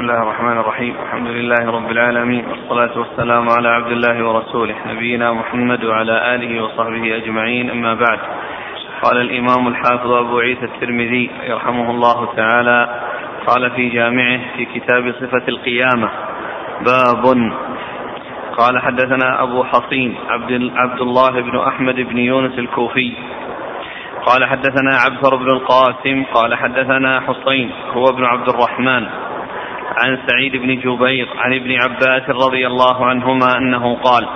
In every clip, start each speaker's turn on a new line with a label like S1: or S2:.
S1: بسم الله الرحمن الرحيم. الحمد لله رب العالمين. والصلاة والسلام على عبد الله ورسوله نبينا محمد وعلى آله وصحبه أجمعين. أما بعد. قال الإمام الحافظ أبو عيسى الترمذي يرحمه الله تعالى قال في جامعه في كتاب صفة القيامة باب. قال حدثنا أبو حصين عبد, عبد الله بن أحمد بن يونس الكوفي. قال حدثنا عبثر بن القاسم. قال حدثنا حصين هو ابن عبد الرحمن. عن سعيد بن جبير عن ابن عباس رضي الله عنهما أنه قال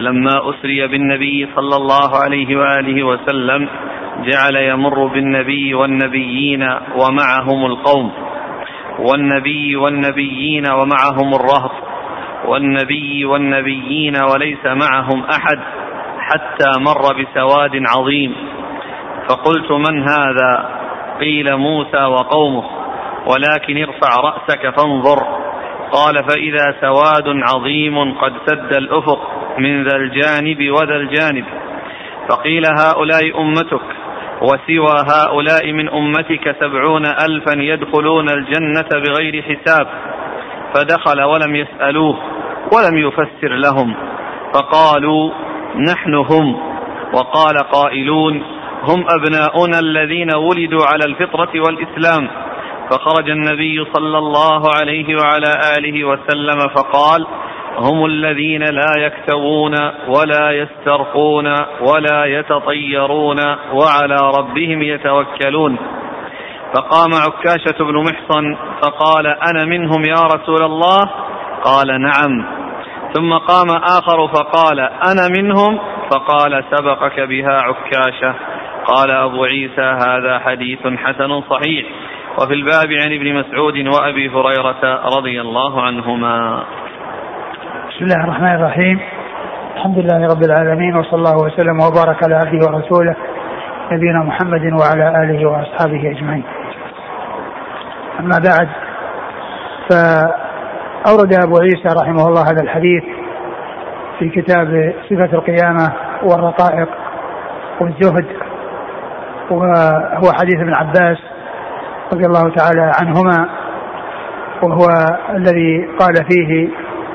S1: لما أسري بالنبي صلى الله عليه وآله وسلم جعل يمر بالنبي والنبيين ومعهم القوم والنبي والنبيين ومعهم الرهط والنبي والنبيين وليس معهم أحد حتى مر بسواد عظيم فقلت من هذا؟ قيل موسى وقومه. ولكن ارفع رأسك فانظر. قال فإذا سواد عظيم قد سد الأفق من ذا الجانب وذا الجانب. فقيل هؤلاء أمتك وسوى هؤلاء من أمتك سبعون الفا يدخلون الجنة بغير حساب. فدخل ولم يسألوه ولم يفسر لهم. فقالوا نحن هم. وقال قائلون هم أبناؤنا الذين ولدوا على الفطرة والإسلام. فخرج النبي صلى الله عليه وعلى آله وسلم فقال هم الذين لا يكتوون ولا يسترقون ولا يتطيرون وعلى ربهم يتوكلون. فقام عكاشة بن محصن فقال أنا منهم يا رسول الله؟ قال نعم. ثم قام آخر فقال أنا منهم؟ فقال سبقك بها عكاشة. قال أبو عيسى هذا حديث حسن صحيح. وفي الباب عن ابن مسعود وأبي هريرة رضي الله عنهما.
S2: بسم الله الرحمن الرحيم. الحمد لله رب العالمين وصلى الله وسلم وبارك على عبده ورسوله نبينا محمد وعلى آله وأصحابه أجمعين. أما بعد فأورد أبو عيسى رحمه الله هذا الحديث في كتاب صفة القيامة والرقائق والزهد وهو حديث ابن عباس رضي الله تعالى عنهما وهو الذي قال فيه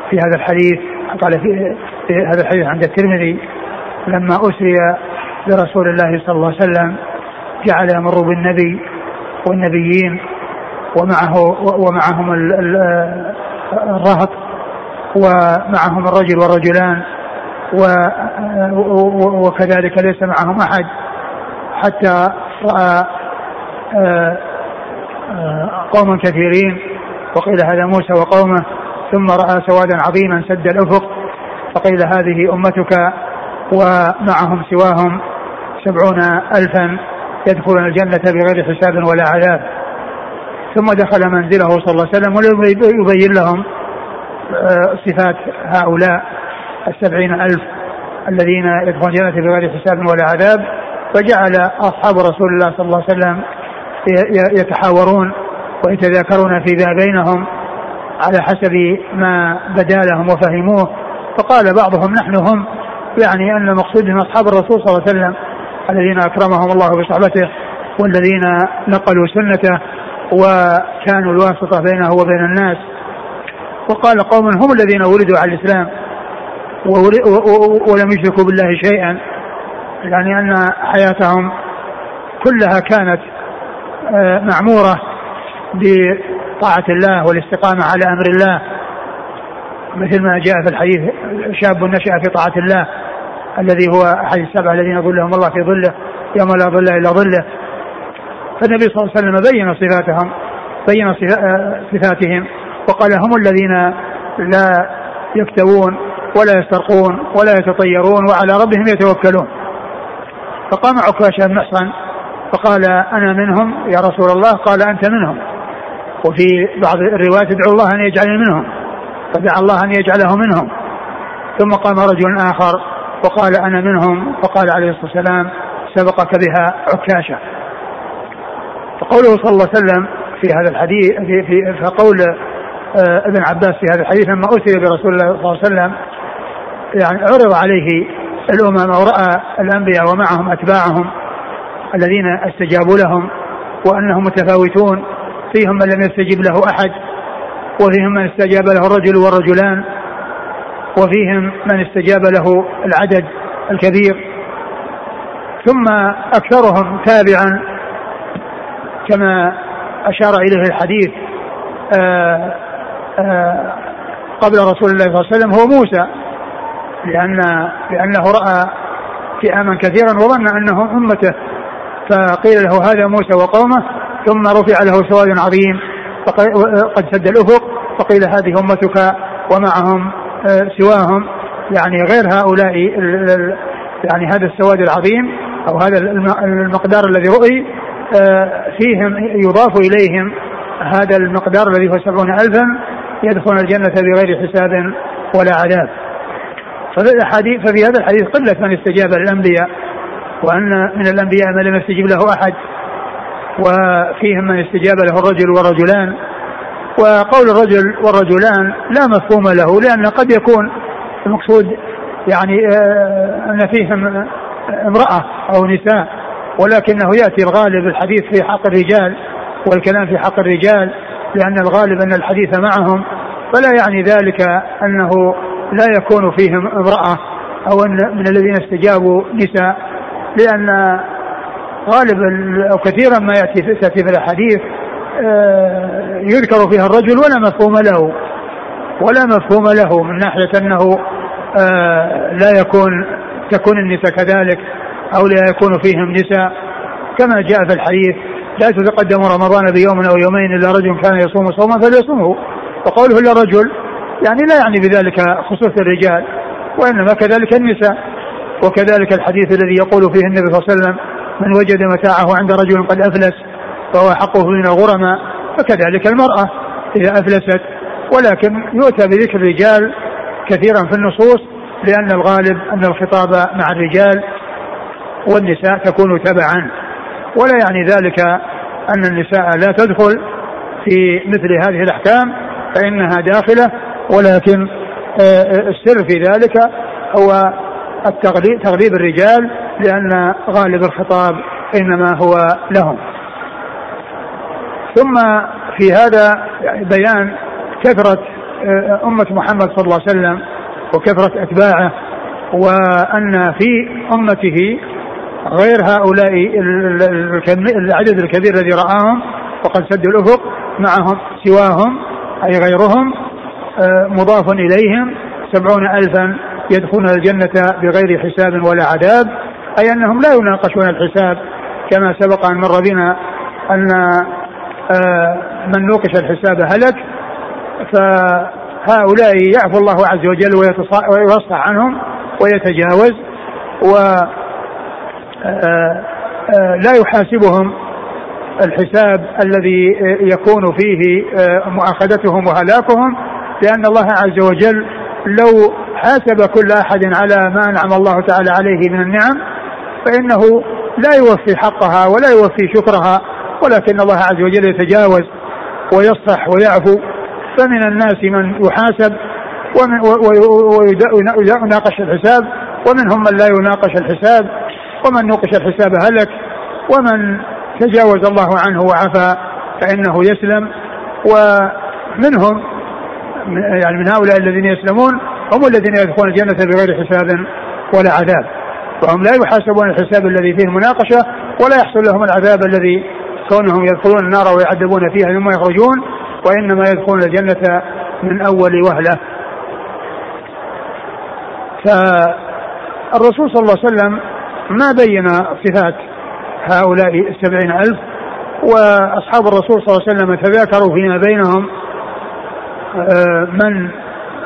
S2: في هذا الحديث قال في, هذا الحديث عند الترمذي لما أسري برسول الله صلى الله عليه وسلم جعل يمر بالنبي والنبيين ومعه ومعهم الرهط ومعهم الرجل والرجلان وكذلك ليس معهم أحد حتى رأى آه، قوما كثيرين. وقيل هذا موسى وقومه. ثم رأى سوادا عظيما سد الأفق. فقيل هذه أمتك ومعهم سواهم سبعون ألفا يدخلون الجنة بغير حساب ولا عذاب. ثم دخل منزله صلى الله عليه وسلم وليبين لهم آه، صفات هؤلاء السبعين ألف الذين يدخلون الجنة بغير حساب ولا عذاب. فجعل أصحاب رسول الله صلى الله عليه وسلم يتحاورون ويتذاكرون في ذا بينهم على حسب ما بدا لهم وفهموه. فقال بعضهم نحن هم يعني أن المقصود من أصحاب الرسول صلى الله عليه وسلم الذين أكرمهم الله بصحبته والذين نقلوا سنته وكانوا الواسطة بينه وبين الناس. وقال قوم هم الذين ولدوا على الإسلام ولم يشركوا بالله شيئا يعني أن حياتهم كلها كانت معمورة بطاعة الله والاستقامة على أمر الله. مثل ما جاء في الحديث شاب نشأ في طاعة الله الذي هو أحد السبعة الذين ظلهم الله في ظله يوم لا ظل إلا ظله. فالنبي صلى الله عليه وسلم بين صفاتهم بين آه، صفاتهم وقال هم الذين لا يكتوون ولا يسترقون ولا يتطيرون وعلى ربهم يتوكلون. فقام عكاشة بن محصن فقال أنا منهم يا رسول الله قال أنت منهم. وفي بعض الروايات ادعو الله أن يجعلني منهم فدعا الله أن يجعله منهم. ثم قام رجل آخر وقال أنا منهم فقال عليه الصلاة والسلام سبقك بها عكاشة. فقوله صلى الله عليه وسلم في هذا الحديث في, في فقول آه، ابن عباس في هذا الحديث لما أتي برسول الله صلى الله عليه وسلم يعني عرض عليه الأمم أو رأى الأنبياء ومعهم أتباعهم الذين استجابوا لهم وأنهم متفاوتون فيهم من لم يستجب له أحد وفيهم من استجاب له الرجل والرجلان وفيهم من استجاب له العدد الكبير. ثم أكثرهم تابعا كما أشار إليه الحديث آآ آآ قبل رسول الله صلى الله عليه وسلم هو موسى لأن لأنه رأى فئاما كثيرا وظن أنهم أمته. فقيل له هذا موسى وقومه ثم رفع له سواد عظيم قد سد الأفق فقيل هذه أمتك ومعهم آه، سواهم يعني غير هؤلاء يعني هذا السواد العظيم أو هذا المقدار الذي رؤي آه، فيهم يضاف إليهم هذا المقدار الذي هو سبعون ألفا يدخلون الجنة بغير حساب ولا عذاب. ففي هذا الحديث قلة من استجاب للأنبياء وأن من الأنبياء من لم يستجب له أحد وفيهم من استجاب له الرجل والرجلان. وقول الرجل والرجلان لا مفهوم له لأن قد يكون المقصود يعني آه، أن فيهم امرأة أو نساء ولكنه يأتي الغالب الحديث في حق الرجال والكلام في حق الرجال لأن الغالب أن الحديث معهم. فلا يعني ذلك أنه لا يكون فيهم امرأة أو أن من الذين استجابوا نساء. لأن غالب أو كثيرا ما يأتي تأتي في الأحاديث آه، يذكر فيها الرجل ولا مفهوم له. ولا مفهوم له من ناحية أنه آه، لا يكون تكون النساء كذلك أو لا يكون فيهم نساء. كما جاء في الحديث لا تتقدم رمضان بيوم أو يومين إلا رجل كان يصوم صوما فليصومه. وقوله إلا رجل يعني لا يعني بذلك خصوص الرجال وإنما كذلك النساء. وكذلك الحديث الذي يقول فيه النبي صلى الله عليه وسلم من وجد متاعه عند رجل قد أفلس فهو حقه من الغرماء فكذلك المرأة إذا أفلست. ولكن يؤتى بذكر الرجال كثيرا في النصوص لأن الغالب أن الخطاب مع الرجال والنساء تكون تبعا. ولا يعني ذلك أن النساء لا تدخل في مثل هذه الأحكام فإنها داخلة. ولكن آه، السر في ذلك هو التغليب تغليب الرجال لأن غالب الخطاب إنما هو لهم. ثم في هذا بيان كثرة آه، أمة محمد صلى الله عليه وسلم وكثرة أتباعه وأن في أمته غير هؤلاء العدد الكبير الذي رآهم وقد سدوا الأفق معهم سواهم أي غيرهم آه، مضاف إليهم سبعون ألفا يدخلون الجنة بغير حساب ولا عذاب أي أنهم لا يناقشون الحساب كما سبق أن مر بنا أن آه، من نوقش الحساب هلك فهؤلاء يعفو الله عز وجل ويصفح عنهم ويتجاوز و آه، لا يحاسبهم الحساب الذي يكون فيه مؤاخذتهم وهلاكهم لأن الله عز وجل لو حاسب كل أحد على ما أنعم الله تعالى عليه من النعم فإنه لا يوفي حقها ولا يوفي شكرها ولكن الله عز وجل يتجاوز ويصفح ويعفو. فمن الناس من يحاسب ويناقش الحساب ومنهم من لا يناقش الحساب ومن نوقش الحساب هلك ومن تجاوز الله عنه وعفى فإنه يسلم. ومنهم يعني من هؤلاء الذين يسلمون هم الذين يدخلون الجنة بغير حساب ولا عذاب. وهم لا يحاسبون الحساب الذي فيه المناقشة ولا يحصل لهم العذاب الذي كونهم يدخلون النار ويعذبون فيها ثم يخرجون وإنما يدخلون الجنة من أول وهلة. فالرسول صلى الله عليه وسلم ما بين صفات هؤلاء السبعين ألف وأصحاب الرسول صلى الله عليه وسلم تذاكروا فيما بينهم آه، من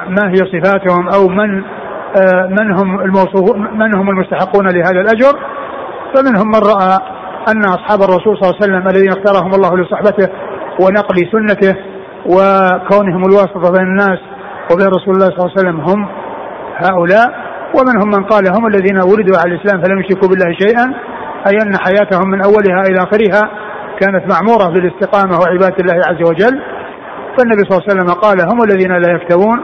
S2: ما هي صفاتهم أو من آه، من هم الموصوف من هم المستحقون لهذا الأجر؟ فمنهم من رأى أن أصحاب الرسول صلى الله عليه وسلم الذين اختارهم الله لصحبته ونقل سنته وكونهم الواسطة بين الناس وبين رسول الله صلى الله عليه وسلم هم هؤلاء. ومنهم من قال هم الذين ولدوا على الإسلام فلم يشركوا بالله شيئا أي أن حياتهم من أولها إلى آخرها كانت معمورة بالاستقامة وعبادة الله عز وجل. فالنبي صلى الله عليه وسلم قال هم الذين لا يكتوون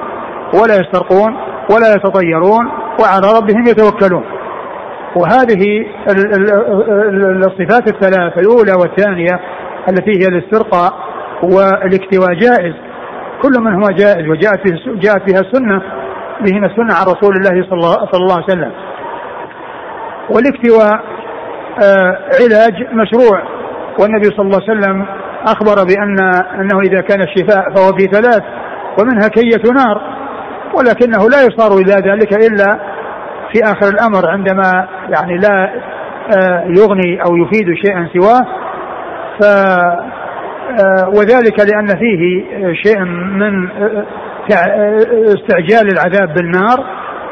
S2: ولا يسترقون ولا يتطيرون وعلى ربهم يتوكلون. وهذه الصفات الثلاث الأولى والثانية التي هي الاسترقاء والاكتواء جائز. كل منهما جائز وجاءت فيه جاءت فيها السنة بهما السنة عن رسول الله صلى الله, صلى الله عليه وسلم. والاكتواء آه علاج مشروع. والنبي صلى الله عليه وسلم أخبر بأن أنه إذا كان الشفاء فهو في ثلاث ومنها كية نار. ولكنه لا يصار إلى ذلك إلا في آخر الأمر عندما يعني لا آه يغني أو يفيد شيئا سواه. ف آه، وذلك لأن فيه شيء من آه، استعجال العذاب بالنار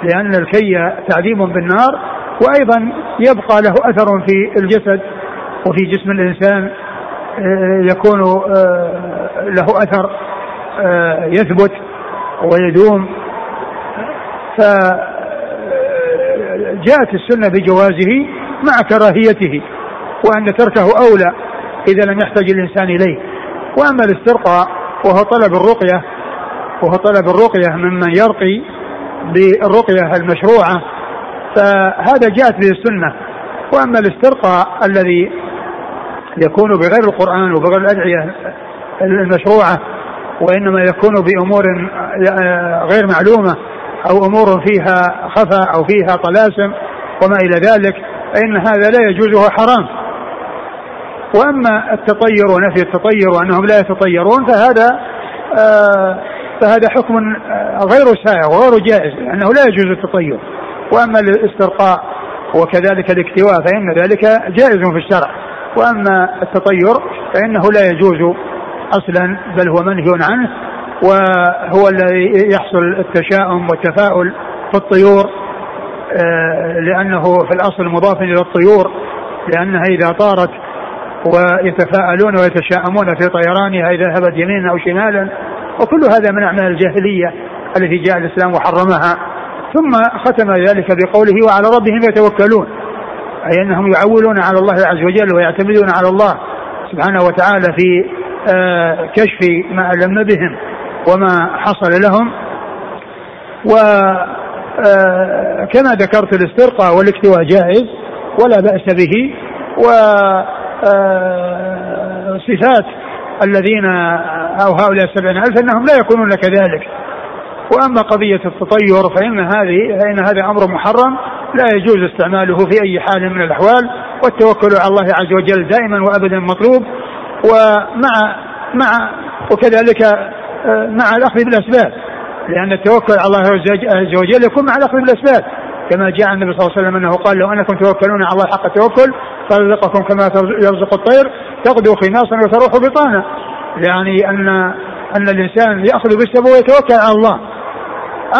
S2: لأن الكي تعذيب بالنار وأيضا يبقى له أثر في الجسد وفي جسم الإنسان آه، يكون له أثر يثبت ويدوم. فجاءت السنة بجوازه مع كراهيته وأن تركه أولى إذا لم يحتج الإنسان إليه. وأما الاسترقاء وهو طلب الرقية وهو طلب الرقية ممن يرقي بالرقية المشروعة فهذا جاءت به السنة. وأما الاسترقاء الذي يكون بغير القرآن وبغير الأدعية المشروعة وإنما يكون بأمور غير معلومة أو أمور فيها خفا أو فيها طلاسم وما إلى ذلك فإن هذا لا يجوز وهو حرام. وأما التطير ونفي التطير وأنهم لا يتطيرون فهذا آه فهذا حكم آه، غير سائغ وغير جائز لأنه لا يجوز التطير. وأما الاسترقاء وكذلك الاكتواء فإن ذلك جائز في الشرع. وأما التطير فإنه لا يجوز أصلا بل هو منهي عنه وهو الذي يحصل التشاؤم والتفاؤل في الطيور آه، لأنه في الأصل مضاف إلى الطيور لأنها إذا طارت ويتفاءلون ويتشاءمون في طيرانها إذا ذهبت يمينا أو شمالا وكل هذا من أعمال الجاهلية التي جاء الإسلام وحرمها. ثم ختم ذلك بقوله وعلى ربهم يتوكلون أي أنهم يعولون على الله عز وجل ويعتمدون على الله سبحانه وتعالى في آه، كشف ما ألم بهم. وما حصل لهم. وكما آه، ذكرت الاسترقاء والاكتواء جائز ولا بأس به. و آه، الذين أو هؤلاء السبعين ألف أنهم لا يكونون كذلك وأما قضية التطير فإن هذه فإن هذا أمر محرم لا يجوز استعماله في أي حال من الأحوال. والتوكل على الله عز وجل دائما وأبدا مطلوب. ومع مع وكذلك مع الأخذ بالأسباب. لأن التوكل على الله عز وجل يكون مع الأخذ بالأسباب. كما جاء النبي صلى الله عليه وسلم أنه قال لو أنكم توكلون على الله حق التوكل فرزقكم كما يرزق الطير تغدو خماصا وتروح بطانا يعني ان أن الإنسان يأخذ بالسبب ويتوكل على الله.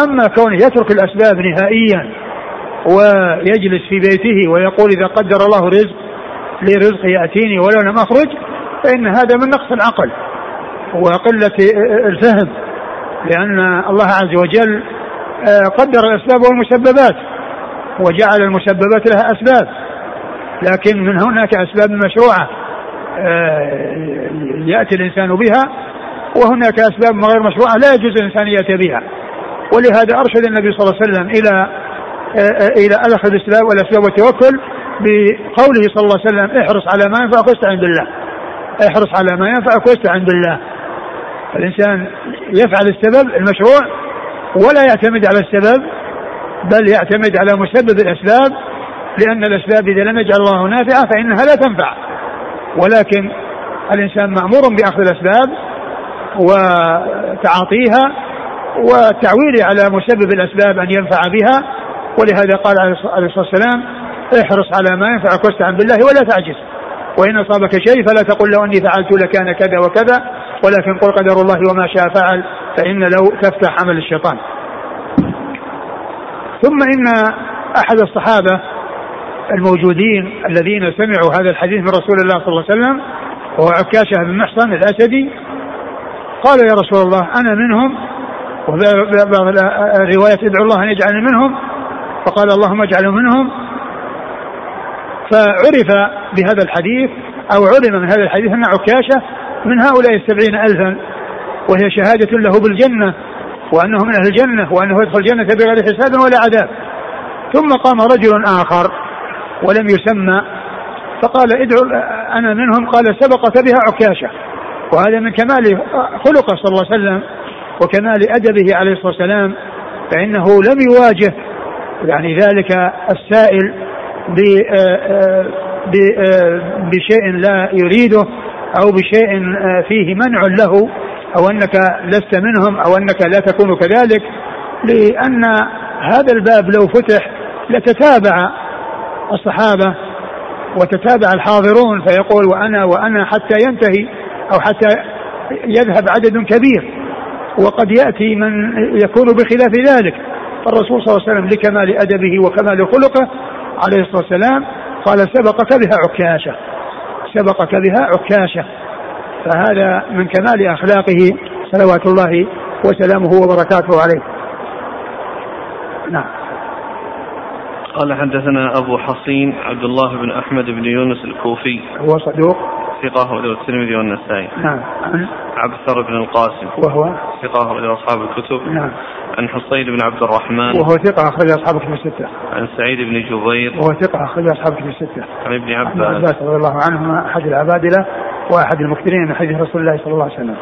S2: أما كونه يترك الأسباب نهائيا ويجلس في بيته ويقول إذا قدر الله رزق لي رزق يأتيني ولو لم أخرج فإن هذا من نقص العقل. وقلة الفهم لأن الله عز وجل آه، قدر الأسباب والمسببات وجعل المسببات لها أسباب لكن من هناك أسباب مشروعة آه، يأتي الإنسان بها وهناك أسباب غير مشروعة لا يجوز الإنسان يأتي بها. ولهذا أرشد النبي صلى الله عليه وسلم إلى آه، إلى الأخذ الأسباب والأسباب والتوكل بقوله صلى الله عليه وسلم احرص على ما ينفعك واستعن بالله. احرص على ما ينفعك واستعن بالله. الإنسان يفعل السبب المشروع ولا يعتمد على السبب بل يعتمد على مسبب الأسباب لأن الأسباب إذا لم يجعل الله نافعة فإنها لا تنفع. ولكن الإنسان مأمور بأخذ الأسباب وتعاطيها والتعويل على مسبب الأسباب أن ينفع بها. ولهذا قال عليه الصلاة والسلام احرص على ما ينفعك واستعن بالله ولا تعجز. وإن أصابك شيء فلا تقل لو أني فعلت لكان كذا وكذا. ولكن قل قدر الله وما شاء فعل فإن لو تفتح عمل الشيطان. ثم إن أحد الصحابة الموجودين الذين سمعوا هذا الحديث من رسول الله صلى الله عليه وسلم وهو عكاشة بن محصن الأسدي قال يا رسول الله أنا منهم وبعض الروايات ادعو الله أن يجعلني منهم فقال اللهم اجعله منهم. فعرف بهذا الحديث أو علم من هذا الحديث أن عكاشة من هؤلاء السبعين ألفا وهي شهادة له بالجنة وأنه من أهل الجنة وأنه يدخل الجنة بغير حساب ولا عذاب. ثم قام رجل آخر ولم يسمى فقال ادعو أنا منهم قال سبقك بها عكاشة. وهذا من كمال خلقه صلى الله عليه وسلم وكمال أدبه عليه الصلاة والسلام فإنه لم يواجه يعني ذلك السائل بشيء لا يريده. أو بشيء فيه منع له أو أنك لست منهم أو أنك لا تكون كذلك لأن هذا الباب لو فتح لتتابع الصحابة وتتابع الحاضرون فيقول وأنا وأنا حتى ينتهي أو حتى يذهب عدد كبير وقد يأتي من يكون بخلاف ذلك. فالرسول صلى الله عليه وسلم لكمال أدبه وكمال خلقه عليه الصلاة والسلام قال سبقك بها عكاشة. سبقك بها عكاشة. فهذا من كمال أخلاقه صلوات الله وسلامه وبركاته عليه. نعم.
S1: قال حدثنا أبو حصين عبد الله بن أحمد بن يونس الكوفي.
S2: هو صدوق.
S1: ثقة أخرجه الترمذي والنسائي.
S2: نعم.
S1: عبثر بن القاسم.
S2: وهو؟
S1: ثقة أخرجه أصحاب الكتب.
S2: نعم.
S1: عن حصين بن عبد الرحمن.
S2: وهو ثقة أخرج أصحاب الكتب الستة.
S1: عن سعيد بن جبير.
S2: وهو ثقة أخرج أصحاب الكتب الستة.
S1: عن ابن
S2: عن
S1: عباس.
S2: عباس رضي الله عنهما أحد العبادلة وأحد المكثرين من حديث رسول الله صلى الله عليه وسلم.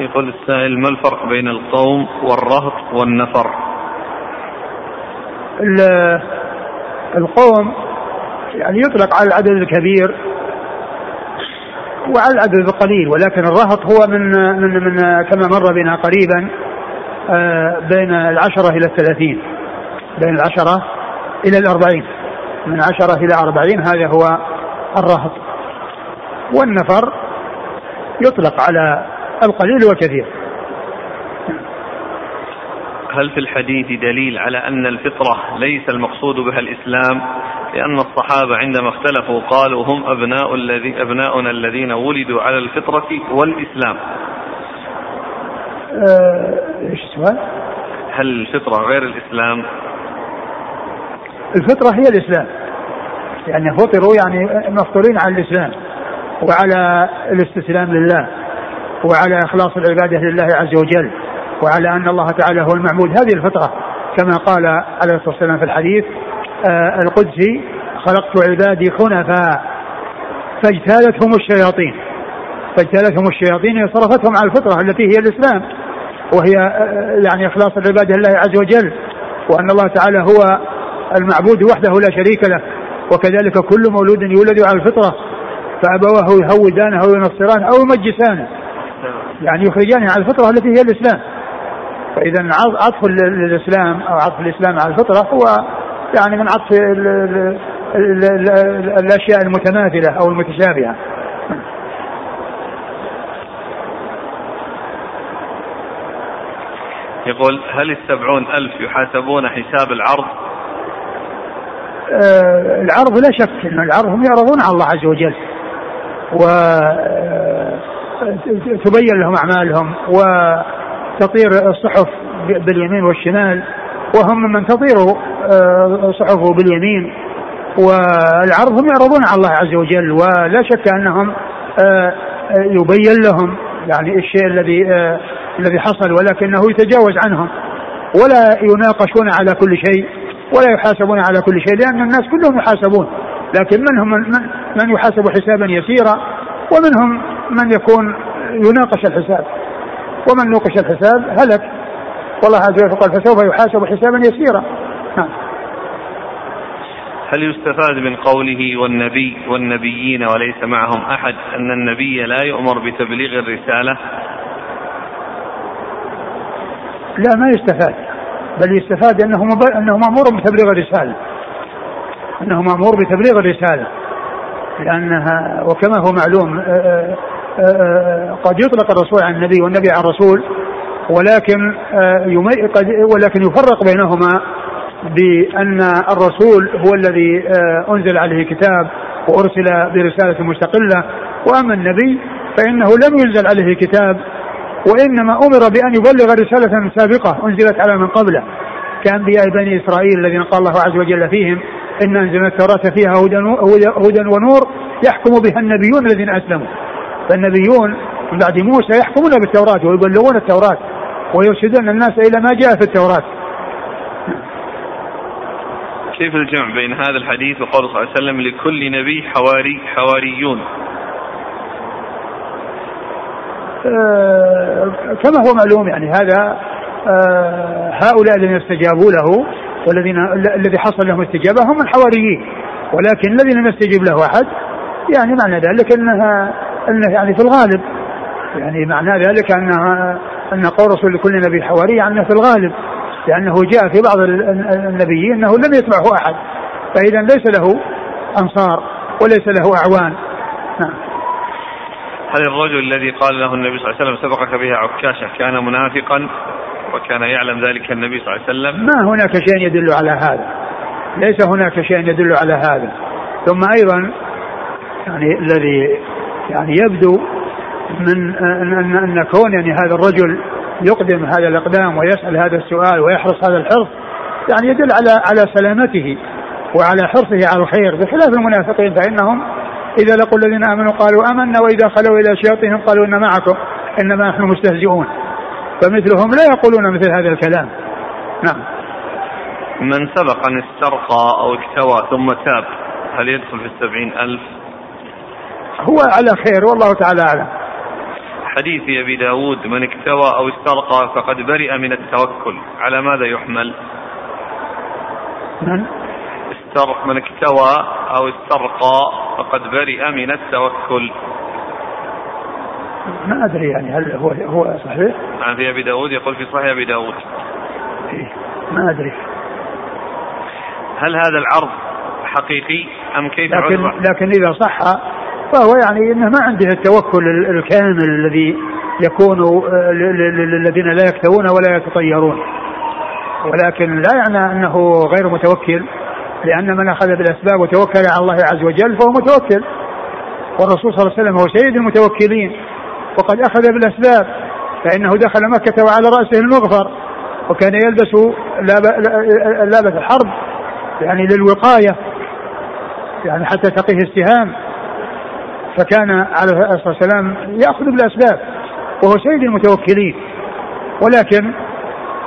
S1: يقول السائل ما الفرق بين القوم والرهط والنفر؟
S2: ال- القوم يعني يطلق على العدد الكبير وعلى العدد القليل ولكن الرهط هو من من من كما مر بنا قريبا آه، بين العشرة إلى الثلاثين. بين العشرة إلى الأربعين. من عشرة إلى أربعين هذا هو الرهط. والنفر يطلق على القليل والكثير.
S1: هل في الحديث دليل على أن الفطرة ليس المقصود بها الإسلام لأن الصحابة عندما اختلفوا قالوا هم أبناء الذي أبناؤنا الذين ولدوا على الفطرة والإسلام.
S2: آه، إيش السؤال؟
S1: هل الفطرة غير الإسلام؟
S2: الفطرة هي الإسلام. يعني فطروا يعني مفطورين على الإسلام وعلى الاستسلام لله وعلى إخلاص العبادة لله عز وجل وعلى أن الله تعالى هو المعبود. هذه الفطرة كما قال عليه الصلاة والسلام في الحديث القدسي خلقت عبادي حنفاء. فاجتالتهم الشياطين. فاجتالتهم الشياطين صرفتهم على الفطرة التي هي الإسلام. وهي آه، يعني إخلاص العبادة لله عز وجل وأن الله تعالى هو المعبود وحده لا شريك له. وكذلك كل مولود يولد على الفطرة. فأبواه يهودانه أو ينصرانه أو يمجسانه. يعني يخرجانه على الفطرة التي هي الإسلام. فإذا عطف ال- الإسلام أو عطف الإسلام على الفطرة هو يعني من عطف ال- ال- ال- ال- الأشياء المتماثلة أو المتشابهة.
S1: يقول هل السبعون ألف يحاسبون حساب العرض؟
S2: آه، العرض لا شك أن العرض هم يعرضون على الله عز وجل. و آه، تبين لهم أعمالهم وتطير الصحف باليمين والشمال. وهم من تطير آه، صحفه باليمين. والعرض هم يعرضون على الله عز وجل ولا شك أنهم آه، يبين لهم يعني الشيء الذي آه، الذي حصل ولكنه يتجاوز عنهم. ولا يناقشون على كل شيء ولا يحاسبون على كل شيء لأن الناس كلهم يحاسبون. لكن منهم من, من, من يحاسب حسابا يسيرا ومنهم من يكون يناقش الحساب. ومن نوقش الحساب هلك. والله عز وجل قال فسوف يحاسب حسابا يسيرا. نعم.
S1: هل يستفاد من قوله والنبي والنبيين وليس معهم أحد أن النبي لا يؤمر بتبليغ الرسالة؟
S2: لا ما يستفاد. بل يستفاد أنه مب... أنه مأمور بتبليغ الرسالة. أنه مأمور بتبليغ الرسالة. لأنها وكما هو معلوم آه، آه، آه، قد يطلق الرسول عن النبي والنبي عن الرسول. ولكن آه،. ولكن يفرق بينهما بأن الرسول هو الذي آه، أنزل عليه كتاب وأرسل برسالة مستقلة وأما النبي فإنه لم ينزل عليه كتاب وإنما أمر بأن يبلغ رسالة سابقة أنزلت على من قبله كأنبياء بني إسرائيل الذين قال الله عز وجل فيهم إن أنزلنا التوراة فيها هدى ونور يحكم بها النبيون الذين أسلموا فالنبيون من بعد موسى يحكمون بالتوراة ويبلغون التوراة ويرشدون الناس إلى ما جاء في التوراة.
S1: كيف الجمع بين هذا الحديث وقول صلى الله عليه وسلم لكل نبي حواري حواريون؟
S2: آه، كما هو معلوم يعني هذا آه، هؤلاء الذين استجابوا له والذين الذي حصل لهم استجابة هم الحواريين ولكن الذي لم يستجب له أحد يعني معنى ذلك أنها انه يعني في الغالب يعني معنى ذلك أنها أن قول رسول لكل نبي حواري يعني في الغالب لأنه جاء في بعض النبيين أنه لم يتبعه أحد فإذا ليس له أنصار وليس له أعوان. نعم.
S1: هل الرجل الذي قال له النبي صلى الله عليه وسلم سبقك بها عكاشة كان منافقا وكان يعلم ذلك النبي صلى الله عليه وسلم؟
S2: ما هناك شيء يدل على هذا. ليس هناك شيء يدل على هذا. ثم أيضا يعني الذي يعني يبدو من أن, أن كون يعني هذا الرجل يقدم هذا الإقدام ويسأل هذا السؤال ويحرص هذا الحرص يعني يدل على على سلامته وعلى حرصه على الخير. بخلاف المنافقين فإنهم إذا لقوا الذين آمنوا قالوا آمنا وإذا خلوا إلى شياطينهم قالوا إن معكم إنما نحن مستهزئون. فمثلهم لا يقولون مثل هذا الكلام. نعم.
S1: من سبق أن استرقى أو اكتوى ثم تاب هل يدخل في السبعين ألف؟
S2: هو على خير والله تعالى أعلم.
S1: حديث أبي داود من اكتوى أو استرقى فقد برئ من التوكل. على ماذا يحمل؟
S2: من
S1: استر من اكتوى أو استرقى فقد برئ من التوكل.
S2: ما أدري يعني هل هو هو صحيح؟
S1: عن في أبي داود يقول في صحيح أبي داود.
S2: إيه ما أدري.
S1: هل هذا العرض حقيقي أم كيف
S2: لكن, لكن إذا صح فهو يعني إنه ما عنده التوكل الكامل الذي يكون آه، للذين لا يكتوون ولا يتطيرون. ولكن لا يعني أنه غير متوكل لأن من أخذ بالأسباب وتوكل على الله عز وجل فهو متوكل. والرسول صلى الله عليه وسلم هو سيد المتوكلين. وقد أخذ بالأسباب فإنه دخل مكة وعلى رأسه المغفر وكان يلبس لابس الحرب يعني للوقاية يعني حتى تقيه السهام. فكان عليه الصلاة والسلام يأخذ بالأسباب وهو سيد المتوكلين. ولكن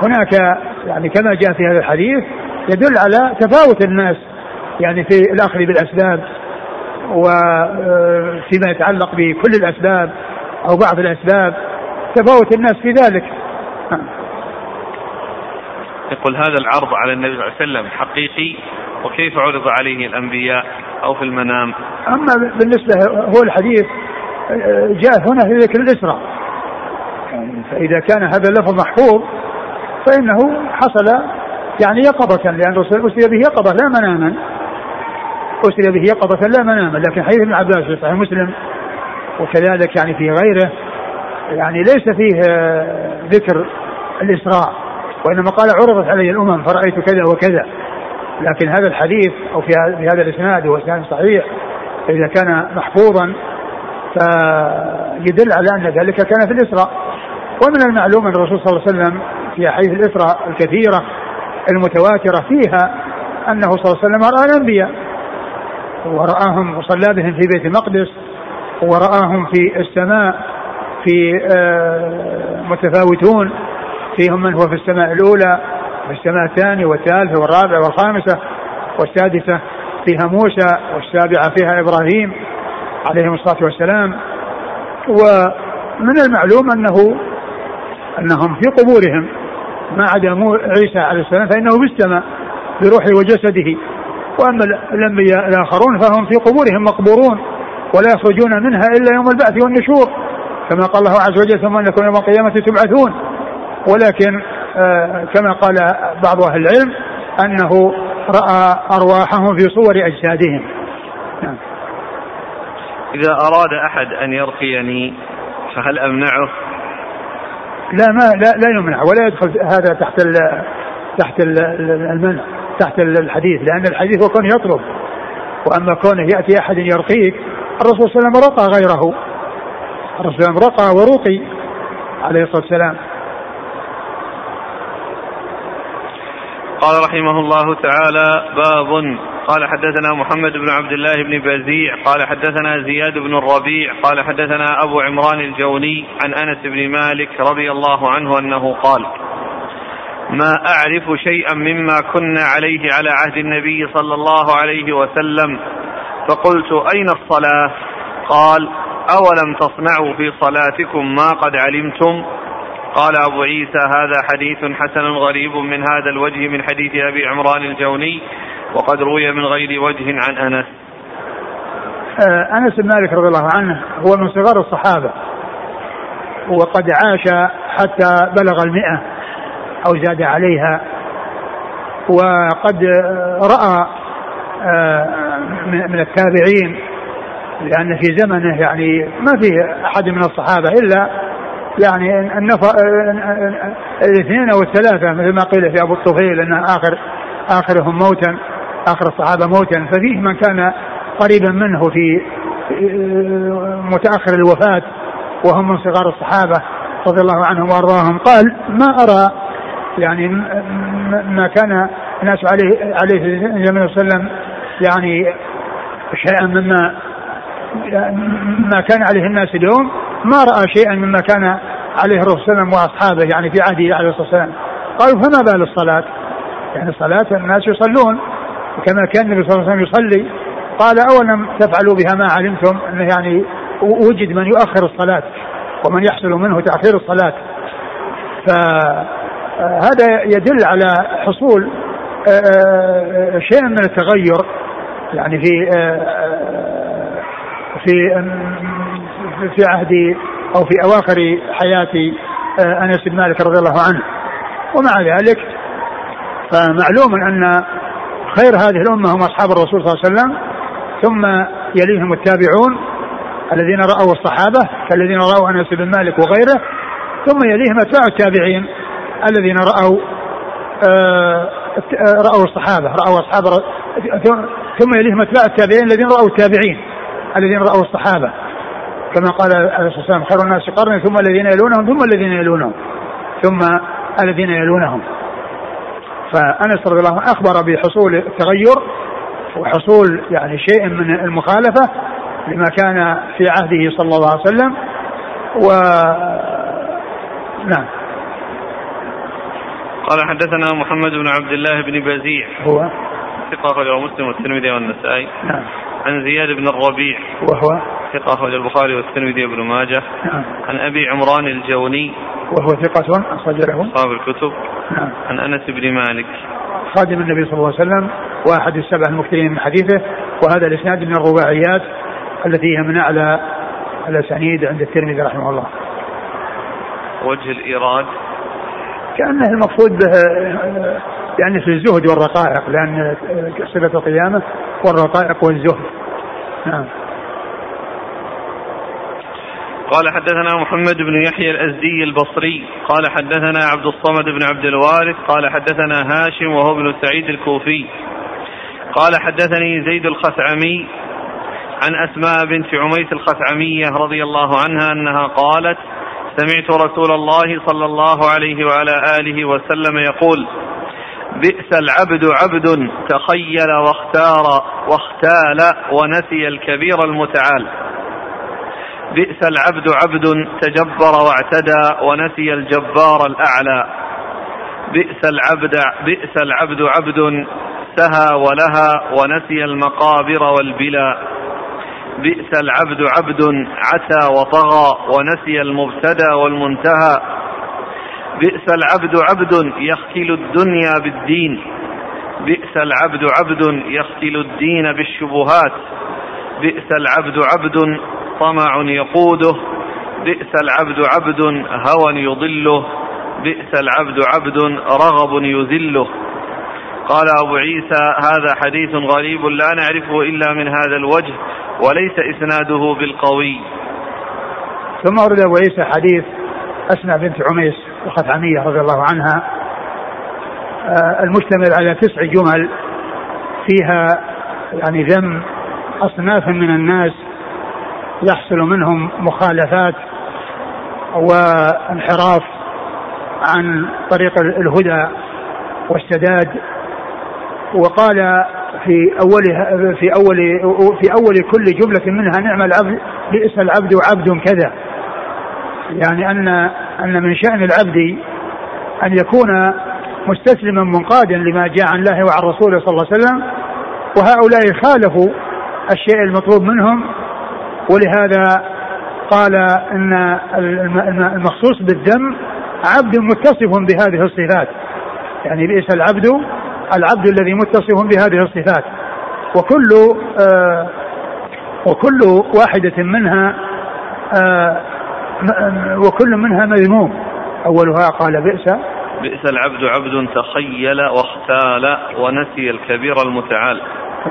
S2: هناك يعني كما جاء في هذا الحديث يدل على تفاوت الناس يعني في الأخذ بالأسباب وفيما يتعلق بكل الأسباب أو بعض الأسباب. تفاوت الناس في ذلك.
S1: يقول هذا العرض على النبي صلى الله عليه وسلم حقيقي وكيف عرض عليه الأنبياء أو في المنام.
S2: أما بالنسبة هو الحديث جاء هنا في ذكر الإسراء. يعني فإذا كان هذا اللفظ محفوظ فإنه حصل يعني يقظة لأن أسري به يقظة لا مناما. أسري به يقظة لا مناما. لكن حديث ابن عباس في صحيح مسلم وكذلك يعني في غيره يعني ليس فيه ذكر الإسراء. وإنما قال عرضت علي الأمم فرأيت كذا وكذا. لكن هذا الحديث أو في هذا الإسناد هو إسناد صحيح إذا كان محفوظا فيدل على أن ذلك كان في الإسراء. ومن المعلوم أن الرسول صلى الله عليه وسلم في أحاديث الإسراء الكثيرة المتواترة فيها أنه صلى الله عليه وسلم رأى الأنبياء ورآهم وصلى بهم في بيت المقدس ورآهم في السماء في آه، متفاوتون فيهم من هو في السماء الأولى في السماء الثانية والثالثة والرابعة والخامسة والسادسة فيها موسى والسابعة فيها إبراهيم عليهم الصلاة والسلام. ومن المعلوم أنه أنهم في قبورهم ما عدا عيسى عليه السلام فإنه في السماء بروحه وجسده. وأما الأنبياء الآخرون فهم في قبورهم مقبورون ولا يخرجون منها إلا يوم البعث والنشور كما قال الله عز وجل ثم أنكم يوم القيامة تبعثون ولكن كما قال بعض أهل العلم أنه رأى أرواحهم في صور أجسادهم. نعم.
S1: إذا أراد أحد أن يرقيني فهل أمنعه؟
S2: لا ما لا, لا يمنع ولا يدخل هذا تحت ال تحت المنع تحت الحديث لأن الحديث هو كونه يطلب. وأما كونه يأتي أحد يرقيك الرسول صلى الله عليه وسلم رقى غيره. الرسول صلى الله عليه وسلم رقى ورقي عليه الصلاة والسلام.
S1: قال رحمه الله تعالى باب قال حدثنا محمد بن عبد الله بن بزيع قال حدثنا زياد بن الربيع قال حدثنا أبو عمران الجوني عن أنس بن مالك رضي الله عنه أنه قال ما أعرف شيئا مما كنا عليه على عهد النبي صلى الله عليه وسلم فقلت أين الصلاة؟ قال أولم تصنعوا في صلاتكم ما قد علمتم؟ قال أبو عيسى هذا حديث حسن غريب من هذا الوجه من حديث أبي عمران الجوني وقد روي من غير وجه عن أنس.
S2: آه، أنس بن مالك رضي الله عنه هو من صغار الصحابة وقد عاش حتى بلغ المئة أو زاد عليها وقد رأى آه، من التابعين لأن في زمنه يعني ما في أحد من الصحابة إلا يعني النفر الاثنين أو الثلاثة مثل ما قيل في أبو الطفيل أن آخر آخرهم موتا آخر الصحابة موتا. ففيه من كان قريبا منه في متأخر الوفاة وهم من صغار الصحابة رضي الله عنهم وأرضاهم. قال ما أرى يعني ما كان الناس عليه عليه النبي صلى الله عليه وسلم يعني شيئا مما ما كان عليه الناس اليوم ما رأى شيئا مما كان عليه الرسول صلى الله عليه وسلم وأصحابه يعني في عهده عليه الصلاة والسلام. قالوا فما بال الصلاة؟ يعني الصلاه الناس يصلون كما كان النبي صلى الله عليه وسلم يصلي. قال أولم تفعلوا بها ما علمتم؟ إنه يعني وجد من يؤخر الصلاة ومن يحصل منه تأخير الصلاة. فهذا يدل على حصول آه، آه، آه، شيء من التغير يعني في في في عهد أو في أواخر حياة أنس بن مالك رضي الله عنه. ومع ذلك فمعلوم أن خير هذه الأمة هم أصحاب الرسول صلى الله عليه وسلم ثم يليهم التابعون الذين رأوا الصحابة كالذين رأوا أنس بن مالك وغيره ثم يليهم أتباع التابعين الذين رأوا آه رأوا الصحابة رأوا أصحاب ثم يليهم أتباع التابعين الذين رأوا التابعين. الذين رأوا الصحابة. كما قال عليه الصلاة والسلام خير الناس قرني ثم الذين يلونهم ثم الذين يلونهم ثم الذين يلونهم. فأنس رضي الله عنه أخبر بحصول التغير وحصول يعني شيء من المخالفة لما كان في عهده صلى الله عليه وسلم. و نعم.
S1: قال حدثنا محمد بن عبد الله بن بزيع
S2: هو.
S1: ثقة مسلم والترمذي والنسائي.
S2: نعم.
S1: عن زياد بن الربيع.
S2: وهو؟
S1: ثقة أخرج البخاري والترمذي وابن ماجه.
S2: نعم.
S1: عن أبي عمران الجوني.
S2: وهو ثقة أخرج له
S1: أصحاب الكتب.
S2: نعم.
S1: عن أنس بن مالك.
S2: خادم النبي صلى الله عليه وسلم وأحد السبع المكثرين من حديثه. وهذا الإسناد من الرباعيات التي هي من أعلى الأسانيد عند الترمذي رحمه الله.
S1: وجه الإيراد.
S2: كأنه المقصود به يعني في الزهد والرقائق لأن صفة القيامة والرقائق والزهد. نعم.
S1: قال حدثنا محمد بن يحيى الأزدي البصري قال حدثنا عبد الصمد بن عبد الوارث قال حدثنا هاشم وهو ابن سعيد الكوفي. قال حدثني زيد الخثعمي عن أسماء بنت عميس الخثعمية رضي الله عنها أنها قالت سمعت رسول الله صلى الله عليه وعلى آله وسلم يقول بئس العبد عبد تخيل واختار واختال ونسي الكبير المتعال. بئس العبد عبد تجبر واعتدى ونسي الجبار الأعلى. بئس العبد بئس العبد عبد سهى ولها ونسي المقابر والبلا. بئس العبد عبد عتى وطغى ونسي المبتدى والمنتهى. بئس العبد عبد يختل الدنيا بالدين. بئس العبد عبد يختل الدين بالشبهات. بئس العبد عبد طمع يقوده. بئس العبد عبد هوى يضله. بئس العبد عبد رغب يذله. قال أبو عيسى هذا حديث غريب لا نعرفه إلا من هذا الوجه وليس إسناده بالقوي.
S2: ثم ورد أبو عيسى حديث أسماء بنت عميس. الخثعمية رضي الله عنها. آه، المشتمل على تسع جمل فيها يعني ذم أصناف من الناس يحصل منهم مخالفات وانحراف عن طريق الهدى والسداد وقال في اول في اول في أول كل جملة منها نعم العبد بئس العبد عبد كذا. يعني أن أن من شأن العبد أن يكون مستسلما منقادا لما جاء عن الله وعن رسوله صلى الله عليه وسلم وهؤلاء خالفوا الشيء المطلوب منهم ولهذا قال إن المخصوص بالذم عبد متصف بهذه الصفات. يعني بئس العبد العبد الذي متصف بهذه الصفات. وكل آه وكل واحدة منها آه وكل منها مذموم. أولها قال بئس.
S1: بئس العبد عبد تخيل واختال ونسي الكبير المتعال.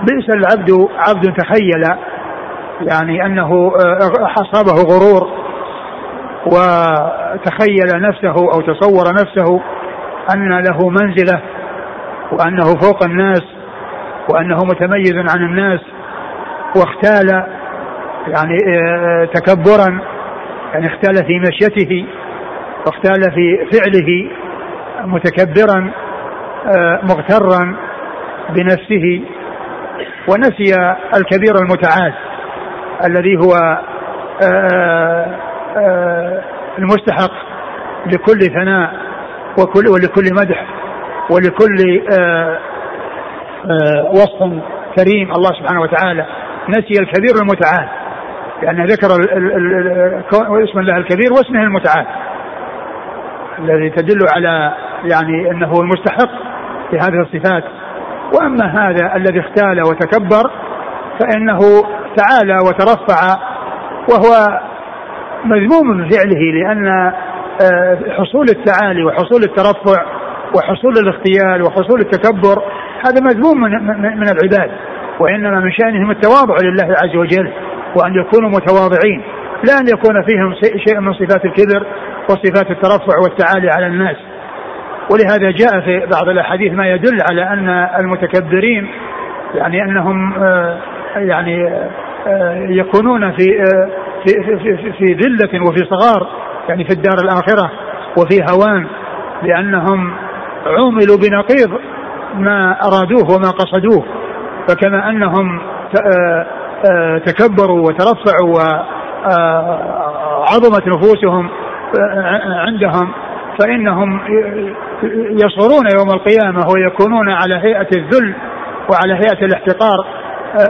S2: بئس العبد عبد تخيل يعني أنه آه، أصابه غرور وتخيل نفسه أو تصور نفسه أن له منزلة وأنه فوق الناس وأنه متميز عن الناس واختال يعني آه، تكبرا يعني اختال في مشيته واختال في فعله متكبرا آه، مغترا بنفسه ونسي الكبير المتعال الذي هو آه، المستحق لكل ثناء وكل ولكل مدح ولكل وصف كريم. الله سبحانه وتعالى نسي الكبير المتعال. لأنه ذكر اسم الله الكبير واسمه المتعال الذي تدل على يعني أنه المستحق لهذه الصفات. وأما هذا الذي اختال وتكبر فإنه تعالى وترفع وهو مذموم بفعله لأن آه، حصول التعالي وحصول الترفع وحصول الاختيال وحصول التكبر هذا مذموم من, من العباد. وإنما من شأنهم التواضع لله عز وجل. وأن يكونوا متواضعين لا أن يكون فيهم شيء من صفات الكبر وصفات الترفع والتعالي على الناس. ولهذا جاء في بعض الأحاديث ما يدل على أن المتكبرين يعني أنهم آه، يعني آه، يكونون في آه، في في, في ذلة وفي صغار يعني في الدار الآخرة وفي هوان لأنهم عوملوا بنقيض ما أرادوه وما قصدوه. فكما أنهم تكبروا وترفعوا وعظمت نفوسهم آه، عندهم فإنهم يصغرون يوم القيامة ويكونون على هيئة الذل وعلى هيئة الاحتقار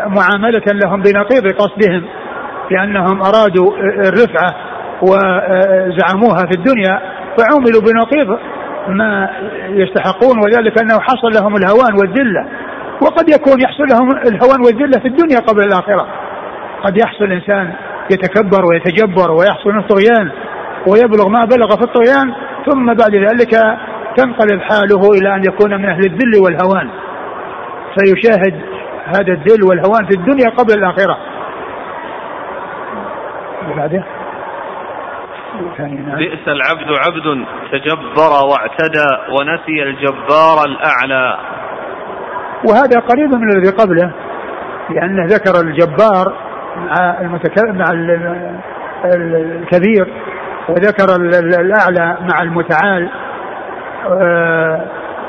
S2: معاملة لهم بنقيض قصدهم لأنهم أرادوا الرفعة وزعموها في الدنيا فعملوا بنقيض ما يستحقون وذلك أنه حصل لهم الهوان والذلة. وقد يكون يحصل لهم الهوان والذلة في الدنيا قبل الآخرة. قد يحصل الإنسان يتكبر ويتجبر ويحصل منه طغيان ويبلغ ما بلغ في الطغيان ثم بعد ذلك تنقلب حاله إلى أن يكون من أهل الذل والهوان. فيشاهد هذا الذل والهوان في الدنيا قبل الآخرة.
S1: بعده. بئس العبد عبد تجبر واعتدى ونسي الجبار الأعلى.
S2: وهذا قريب من الذي قبله لأنه ذكر الجبار مع المتك... مع الكبير وذكر الأعلى مع المتعال آه،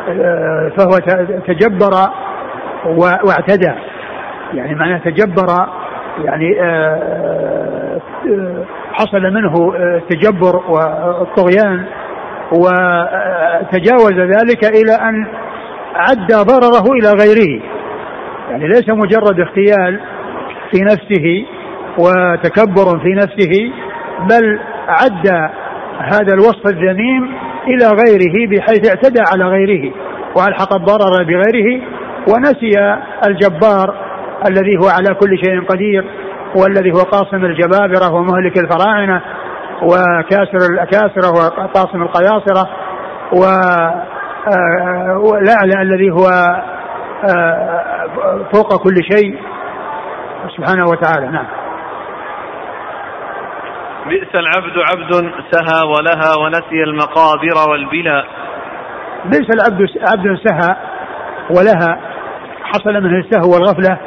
S2: آه، فهو تجبر واعتدى. يعني معناه تجبر يعني آه، حصل منه التجبر والطغيان وتجاوز ذلك إلى أن عدى ضرره إلى غيره. يعني ليس مجرد اختيال في نفسه وتكبر في نفسه بل عدى هذا الوصف الذميم إلى غيره بحيث اعتدى على غيره وألحق الضرر بغيره ونسي الجبار الذي هو على كل شيء قدير والذي هو قاصم الجبابرة ومهلك الفراعنة وكاسر الأكاسرة وقاصم القياصرة آه، والأعلى الذي هو آه، فوق كل شيء سبحانه وتعالى. نعم.
S1: بئس العبد عبد سهى ولها ونسي المقابر والبلا.
S2: بئس العبد عبد سهى ولها حصل منه السهو والغفلة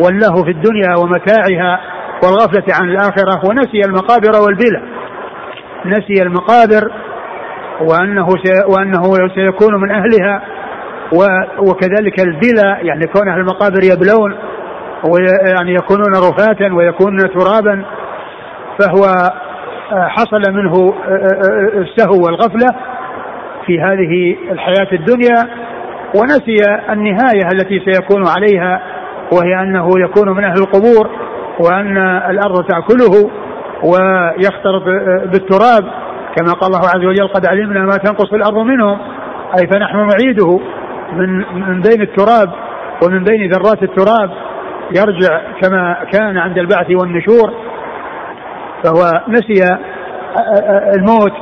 S2: والله في الدنيا ومتاعها والغفلة عن الآخرة ونسي المقابر والبلا. نسي المقابر وأنه وأنه سيكون من أهلها. وكذلك البلا يعني كون أهل المقابر يبلون ويعني يكونون رفاتا ويكونون ترابا فهو آه، حصل منه آه، آه، السهو والغفلة في هذه الحياة الدنيا. ونسي النهاية التي سيكون عليها وهي أنه يكون من أهل القبور وأن الأرض تأكله ويختلط بالتراب. كما قال الله عز وجل قد علمنا ما تنقص الأرض منهم. أي فنحن نعيده من من بين التراب ومن بين ذرات التراب. يرجع كما كان عند البعث والنشور. فهو نسي الموت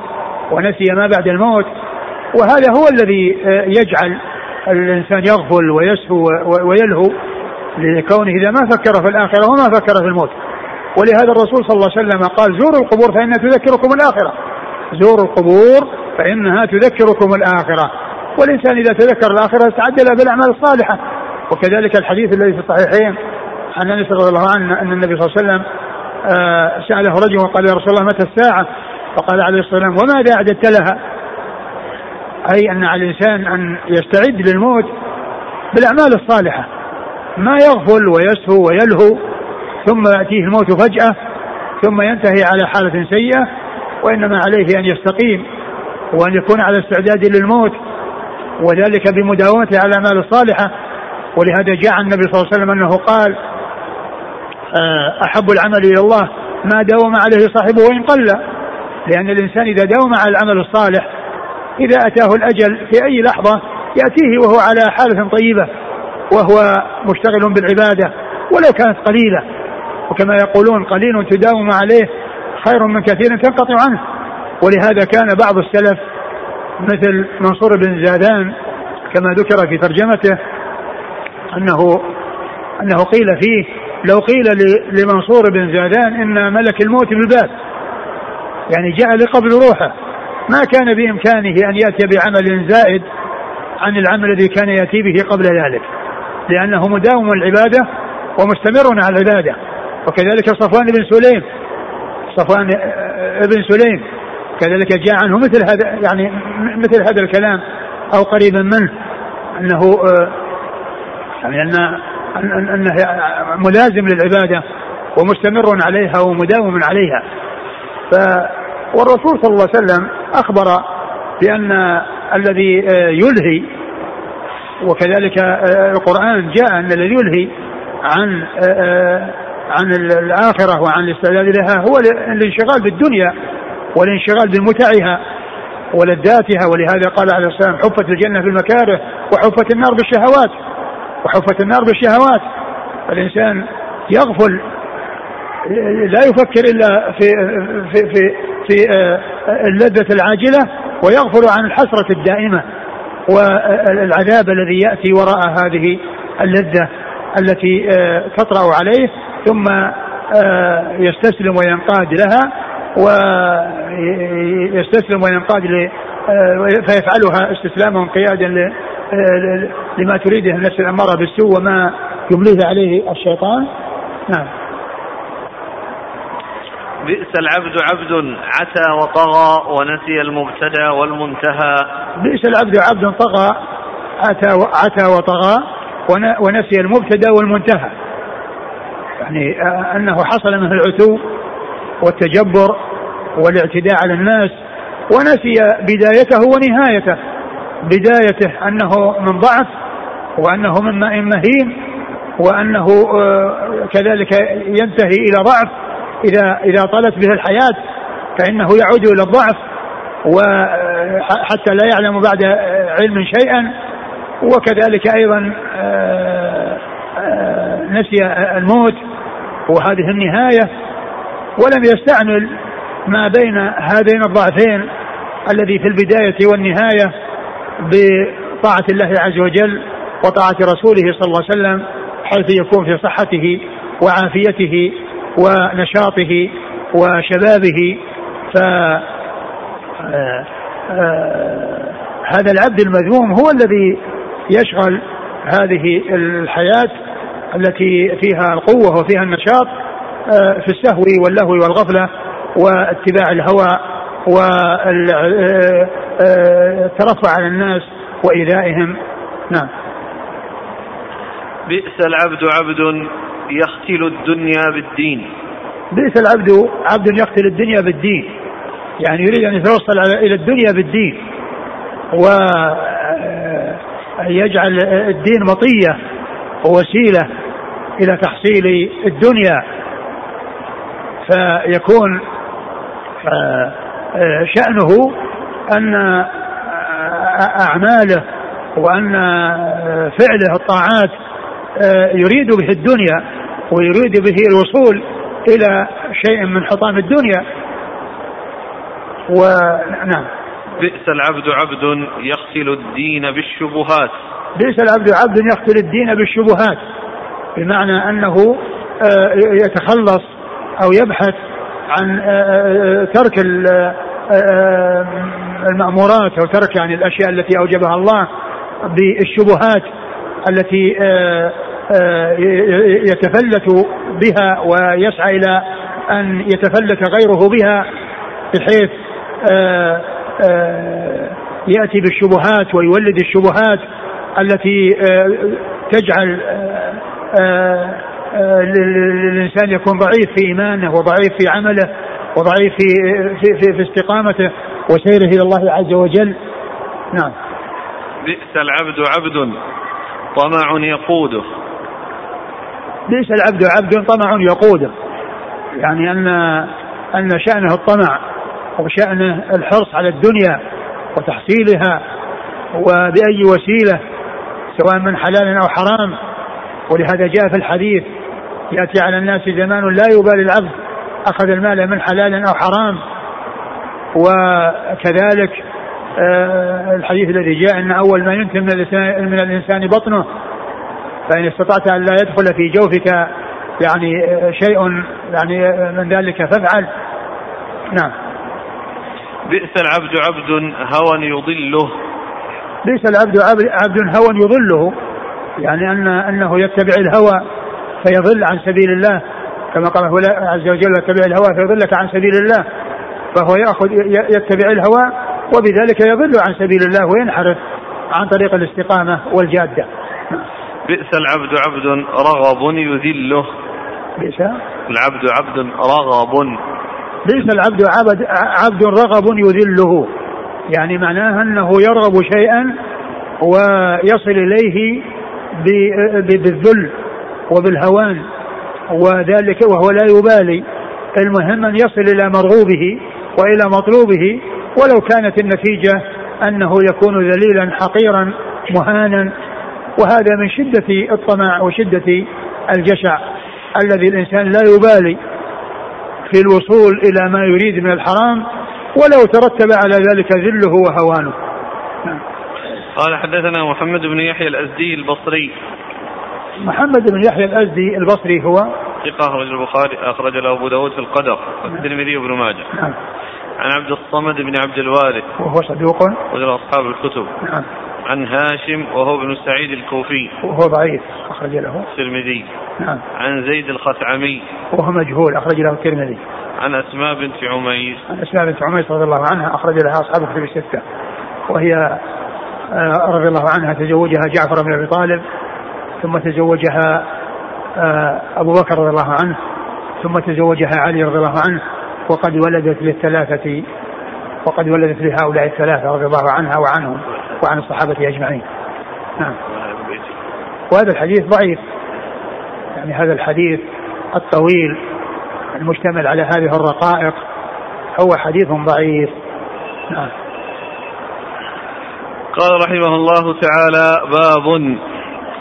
S2: ونسي ما بعد الموت. وهذا هو الذي يجعل الإنسان يغفل ويسهو ويلهو لكونه إذا ما فكر في الآخرة وما فكر في الموت. ولهذا الرسول صلى الله عليه وسلم قال زوروا القبور فإنها تذكركم الآخرة. زوروا القبور فإنها تذكركم الآخرة والإنسان إذا تذكر الآخرة استعد له بالأعمال الصالحة وكذلك الحديث الذي في الصحيحين عن أنس رضي الله عنه أن النبي صلى الله عليه وسلم آه، سأله رجل وقال يا رسول الله متى الساعة؟ فقال عليه الصلاة والسلام وماذا أعددت لها؟ أي أن على الإنسان أن يستعد للموت بالأعمال الصالحة ما يغفل ويسهو ويلهو ثم يأتيه الموت فجأة ثم ينتهي على حالة سيئة وإنما عليه أن يستقيم وأن يكون على استعداد للموت وذلك بمداومته على الاعمال الصالحه ولهذا جاء عن النبي صلى الله عليه وسلم أنه قال آه، أحب العمل إلى الله ما داوم عليه صاحبه وإن قل. لأن الإنسان إذا داوم على العمل الصالح إذا أتاه الأجل في أي لحظة يأتيه وهو على حاله طيبة وهو مشتغل بالعبادة ولو كانت قليلة. وكما يقولون قليل تداوم عليه خير من كثير تنقطع عنه. ولهذا كان بعض السلف مثل منصور بن زادان كما ذكر في ترجمته انه أنه قيل فيه لو قيل لمنصور بن زادان إن ملك الموت بالباب. يعني جاء لقبل روحه. ما كان بإمكانه أن يأتي بعمل زائد عن العمل الذي كان يأتي به قبل ذلك. لأنه مداوم العبادة ومستمر على العبادة. وكذلك صفوان بن سليم صفوان بن سليم. كذلك جاء عنه مثل هذا يعني مثل هذا الكلام أو قريبا منه. أنه يعني ان أنه ملازم للعبادة ومستمر عليها ومداوم عليها. ف والرسول صلى الله عليه وسلم أخبر بأن الذي يلهي وكذلك القرآن جاء أن الذي يلهي عن عن الآخرة وعن الاستعداد لها هو الانشغال بالدنيا والانشغال بمتعها ولذاتها. ولهذا قال عليه السلام حفت الجنة بالمكاره وحفت النار بالشهوات وحفت النار بالشهوات. الإنسان يغفل لا يفكر إلا في في في في آه، اللذة العاجلة ويغفل عن الحسرة الدائمة والعذاب الذي يأتي وراء هذه اللذة التي آه، تطرأ عليه. ثم آه، يستسلم وينقاد لها ويستسلم وينقاد فيفعلها استسلاما وانقيادا لما تريده النفس الأمارة بالسوء وما يمليه عليه الشيطان. نعم.
S1: بئس العبد عبد عتى وطغى ونسي المبتدا والمنتهى.
S2: بئس العبد عبد طغى عتى عتى وطغى ونسي المبتدا والمنتهى. يعني أنه حصل منه العتو والتجبر والاعتداء على الناس ونسي بدايته ونهايته. بدايته أنه من ضعف وأنه من ماء مهين وأنه آه، كذلك ينتهي إلى ضعف. إذا إذا طالت به الحياة فإنه يعود إلى الضعف وحتى لا يعلم بعد علم شيئا. وكذلك أيضا آه، آه، نسي الموت. وهذه النهاية ولم يستعمل ما بين هذين الضعفين الذي في البداية والنهاية بطاعة الله عز وجل وطاعة رسوله صلى الله عليه وسلم حيث يكون في صحته وعافيته ونشاطه وشبابه. ف آه، آه، هذا العبد المذموم هو الذي يشغل هذه الحياة التي فيها القوة وفيها النشاط آه، في السهو واللهو والغفلة واتباع الهوى والترفع على الناس وإيذائهم. نعم.
S1: بئس العبد عبد يختل الدنيا بالدين.
S2: بئس العبد عبد يقتل الدنيا بالدين. يعني يريد أن يتوصل إلى الدنيا بالدين. ويجعل الدين مطية ووسيلة إلى تحصيل الدنيا فيكون شأنه أن أعماله وأن فعله الطاعات يريد به الدنيا ويريد به الوصول إلى شيء من حطام الدنيا. ونعم
S1: بئس العبد عبد يغسل الدين بالشبهات.
S2: بئس العبد عبد يغسل الدين بالشبهات. بمعنى أنه آه، يتخلص أو يبحث عن آه، آه، ترك المأمورات أو ترك يعني الأشياء التي أوجبها الله بالشبهات التي يتفلت بها ويسعى إلى أن يتفلت غيره بها بحيث يأتي بالشبهات ويولد الشبهات التي تجعل الانسان يكون ضعيف في إيمانه وضعيف في عمله وضعيف في في في, في استقامته وسيره إلى الله عز وجل. نعم.
S1: بئس العبد عبد طمع يقوده.
S2: بئس العبد عبد طمع يقوده. يعني أن أن شأنه الطمع وشأنه الحرص على الدنيا وتحصيلها وبأي وسيلة سواء من حلال أو حرام ولهذا جاء في الحديث يأتي على الناس زمان لا يبالي العبد أخذ المال من حلال أو حرام. وكذلك آه، الحديث الذي جاء أن أول ما ينتم من الإنسان, من الإنسان بطنه فإن استطعت أن لا يدخل في جوفك يعني آه، شيء يعني آه، من ذلك فافعل. نعم.
S1: بئس العبد عبد هوى يضله.
S2: بئس العبد عبد هوى يضله. يعني أن أنه يتبع الهوى فيضل عن سبيل الله كما قال هو عز وجل يتبع الهوى فيضلك عن سبيل الله فهو يأخذ يتبع الهوى وبذلك يضل عن سبيل الله وينحرف عن طريق الاستقامة والجادة.
S1: بئس العبد عبد رغب يذله.
S2: بئس؟
S1: العبد عبد رغب.
S2: بئس العبد عبد عبد رغب يذله. يعني معناه أنه يرغب شيئا ويصل إليه بالذل وبالهوان وذلك وهو لا يبالي. المهم أن يصل إلى مرغوبه وإلى مطلوبه ولو كانت النتيجة أنه يكون ذليلا حقيرا مهانا. وهذا من شدة الطمع وشدة الجشع الذي الإنسان لا يبالي في الوصول إلى ما يريد من الحرام ولو ترتب على ذلك ذله وهوانه.
S1: قال حدثنا محمد بن يحيى الأزدي البصري.
S2: محمد بن يحيى الأزدي البصري هو؟
S1: ثقة أخرج البخاري أخرج له أبو داود في القدر والترمذي وابن ماجه.
S2: نعم.
S1: عن عبد الصمد بن عبد الوارث.
S2: وهو صدوق؟
S1: وله أصحاب الكتب.
S2: نعم.
S1: عن هاشم وهو ابن سعيد الكوفي.
S2: وهو ضعيف أخرج له.
S1: الترمذي.
S2: نعم.
S1: عن زيد الخثعمي.
S2: وهو مجهول أخرج له الترمذي.
S1: عن أسماء بنت عميس.
S2: عن أسماء بنت عميس رضي الله عنها أخرج لها أصحاب الكتب الستة. وهي رضي الله عنها تزوجها جعفر بن أبي طالب ثم تزوجها آه، أبو بكر رضي الله عنه ثم تزوجها علي رضي الله عنه وقد ولدت للثلاثة وقد ولدت لهؤلاء الثلاثة رضي الله عنها وعنهم وعن الصحابة أجمعين. نعم. وهذا الحديث ضعيف. يعني هذا الحديث الطويل المشتمل على هذه الرقائق هو حديث ضعيف. نعم.
S1: قال رحمه الله تعالى باب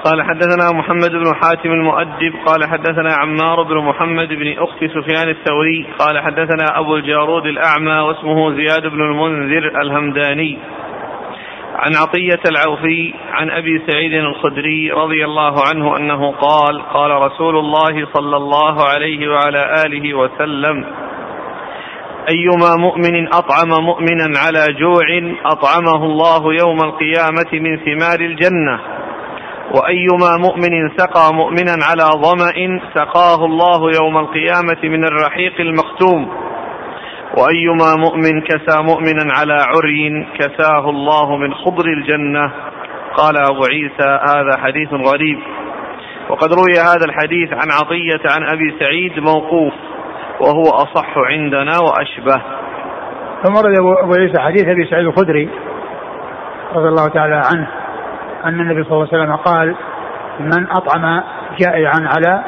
S1: قال حدثنا محمد بن حاتم المؤدب قال حدثنا عمار بن محمد بن أخت سفيان الثوري قال حدثنا أبو الجارود الأعمى واسمه زياد بن المنذر الهمداني. عن عطية العوفي عن أبي سعيد الخدري رضي الله عنه أنه قال قال رسول الله صلى الله عليه وعلى آله وسلم أيما مؤمن أطعم مؤمنا على جوع أطعمه الله يوم القيامة من ثمار الجنة. وأيما مؤمن سقى مؤمنا على ظمأ سقاه الله يوم القيامة من الرحيق المختوم. وأيما مؤمن كسى مؤمنا على عري كساه الله من خضر الجنة. قال أبو عيسى هذا حديث غريب. وقد روي هذا الحديث عن عطية عن أبي سعيد موقوف. وهو أصح عندنا وأشبه.
S2: ثم ورد أبو عيسى حديث أبي سعيد الخدري رضي الله تعالى عنه أن النبي صلى الله عليه وسلم قال من أطعم جائعا على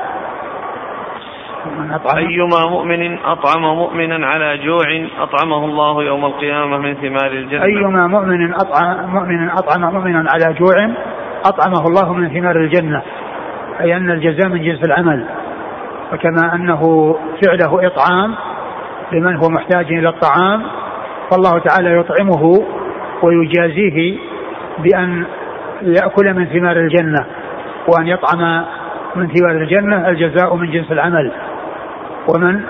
S1: من أطعم أيما مؤمن أطعم مؤمنا على جوع أطعمه الله يوم القيامة من ثمار الجنة.
S2: أيما مؤمن أطعم مؤمن أطعم مؤمنا على جوع أطعمه الله من ثمار الجنة أي أن الجزاء من جنس العمل. وكما أنه فعله إطعام لمن هو محتاج إلى الطعام فالله تعالى يطعمه ويجازيه بأن يأكل من ثمار الجنة وأن يطعم من ثمار الجنة الجزاء من جنس العمل. ومن؟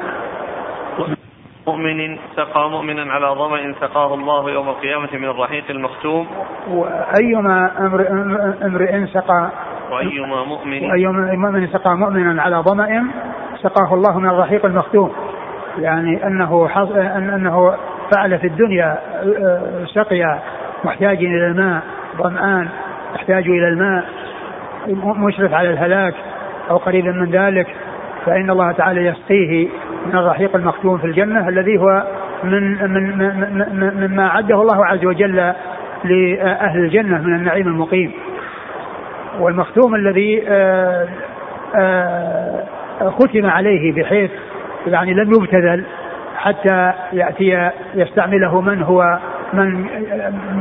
S1: مؤمن سقى مؤمنا على ظمأ سقاه الله يوم القيامة من الرحيق المختوم.
S2: وأيما امرئ سقى
S1: وأيما مؤمن
S2: وأيما مؤمن سقى مؤمنا على ظمأ سقاه الله من الرحيق المختوم يعني أنه أنه فعل في الدنيا سقيا محتاج إلى الماء ظمآن يحتاج إلى الماء مشرف على الهلاك أو قريبا من ذلك. فإن الله تعالى يسقيه من الرحيق المختوم في الجنة الذي هو من من من مما أعده الله عز وجل لأهل الجنة من النعيم المقيم. والمختوم الذي آه، آه، ختم عليه بحيث يعني لم يبتذل حتى يأتي يستعمله من هو من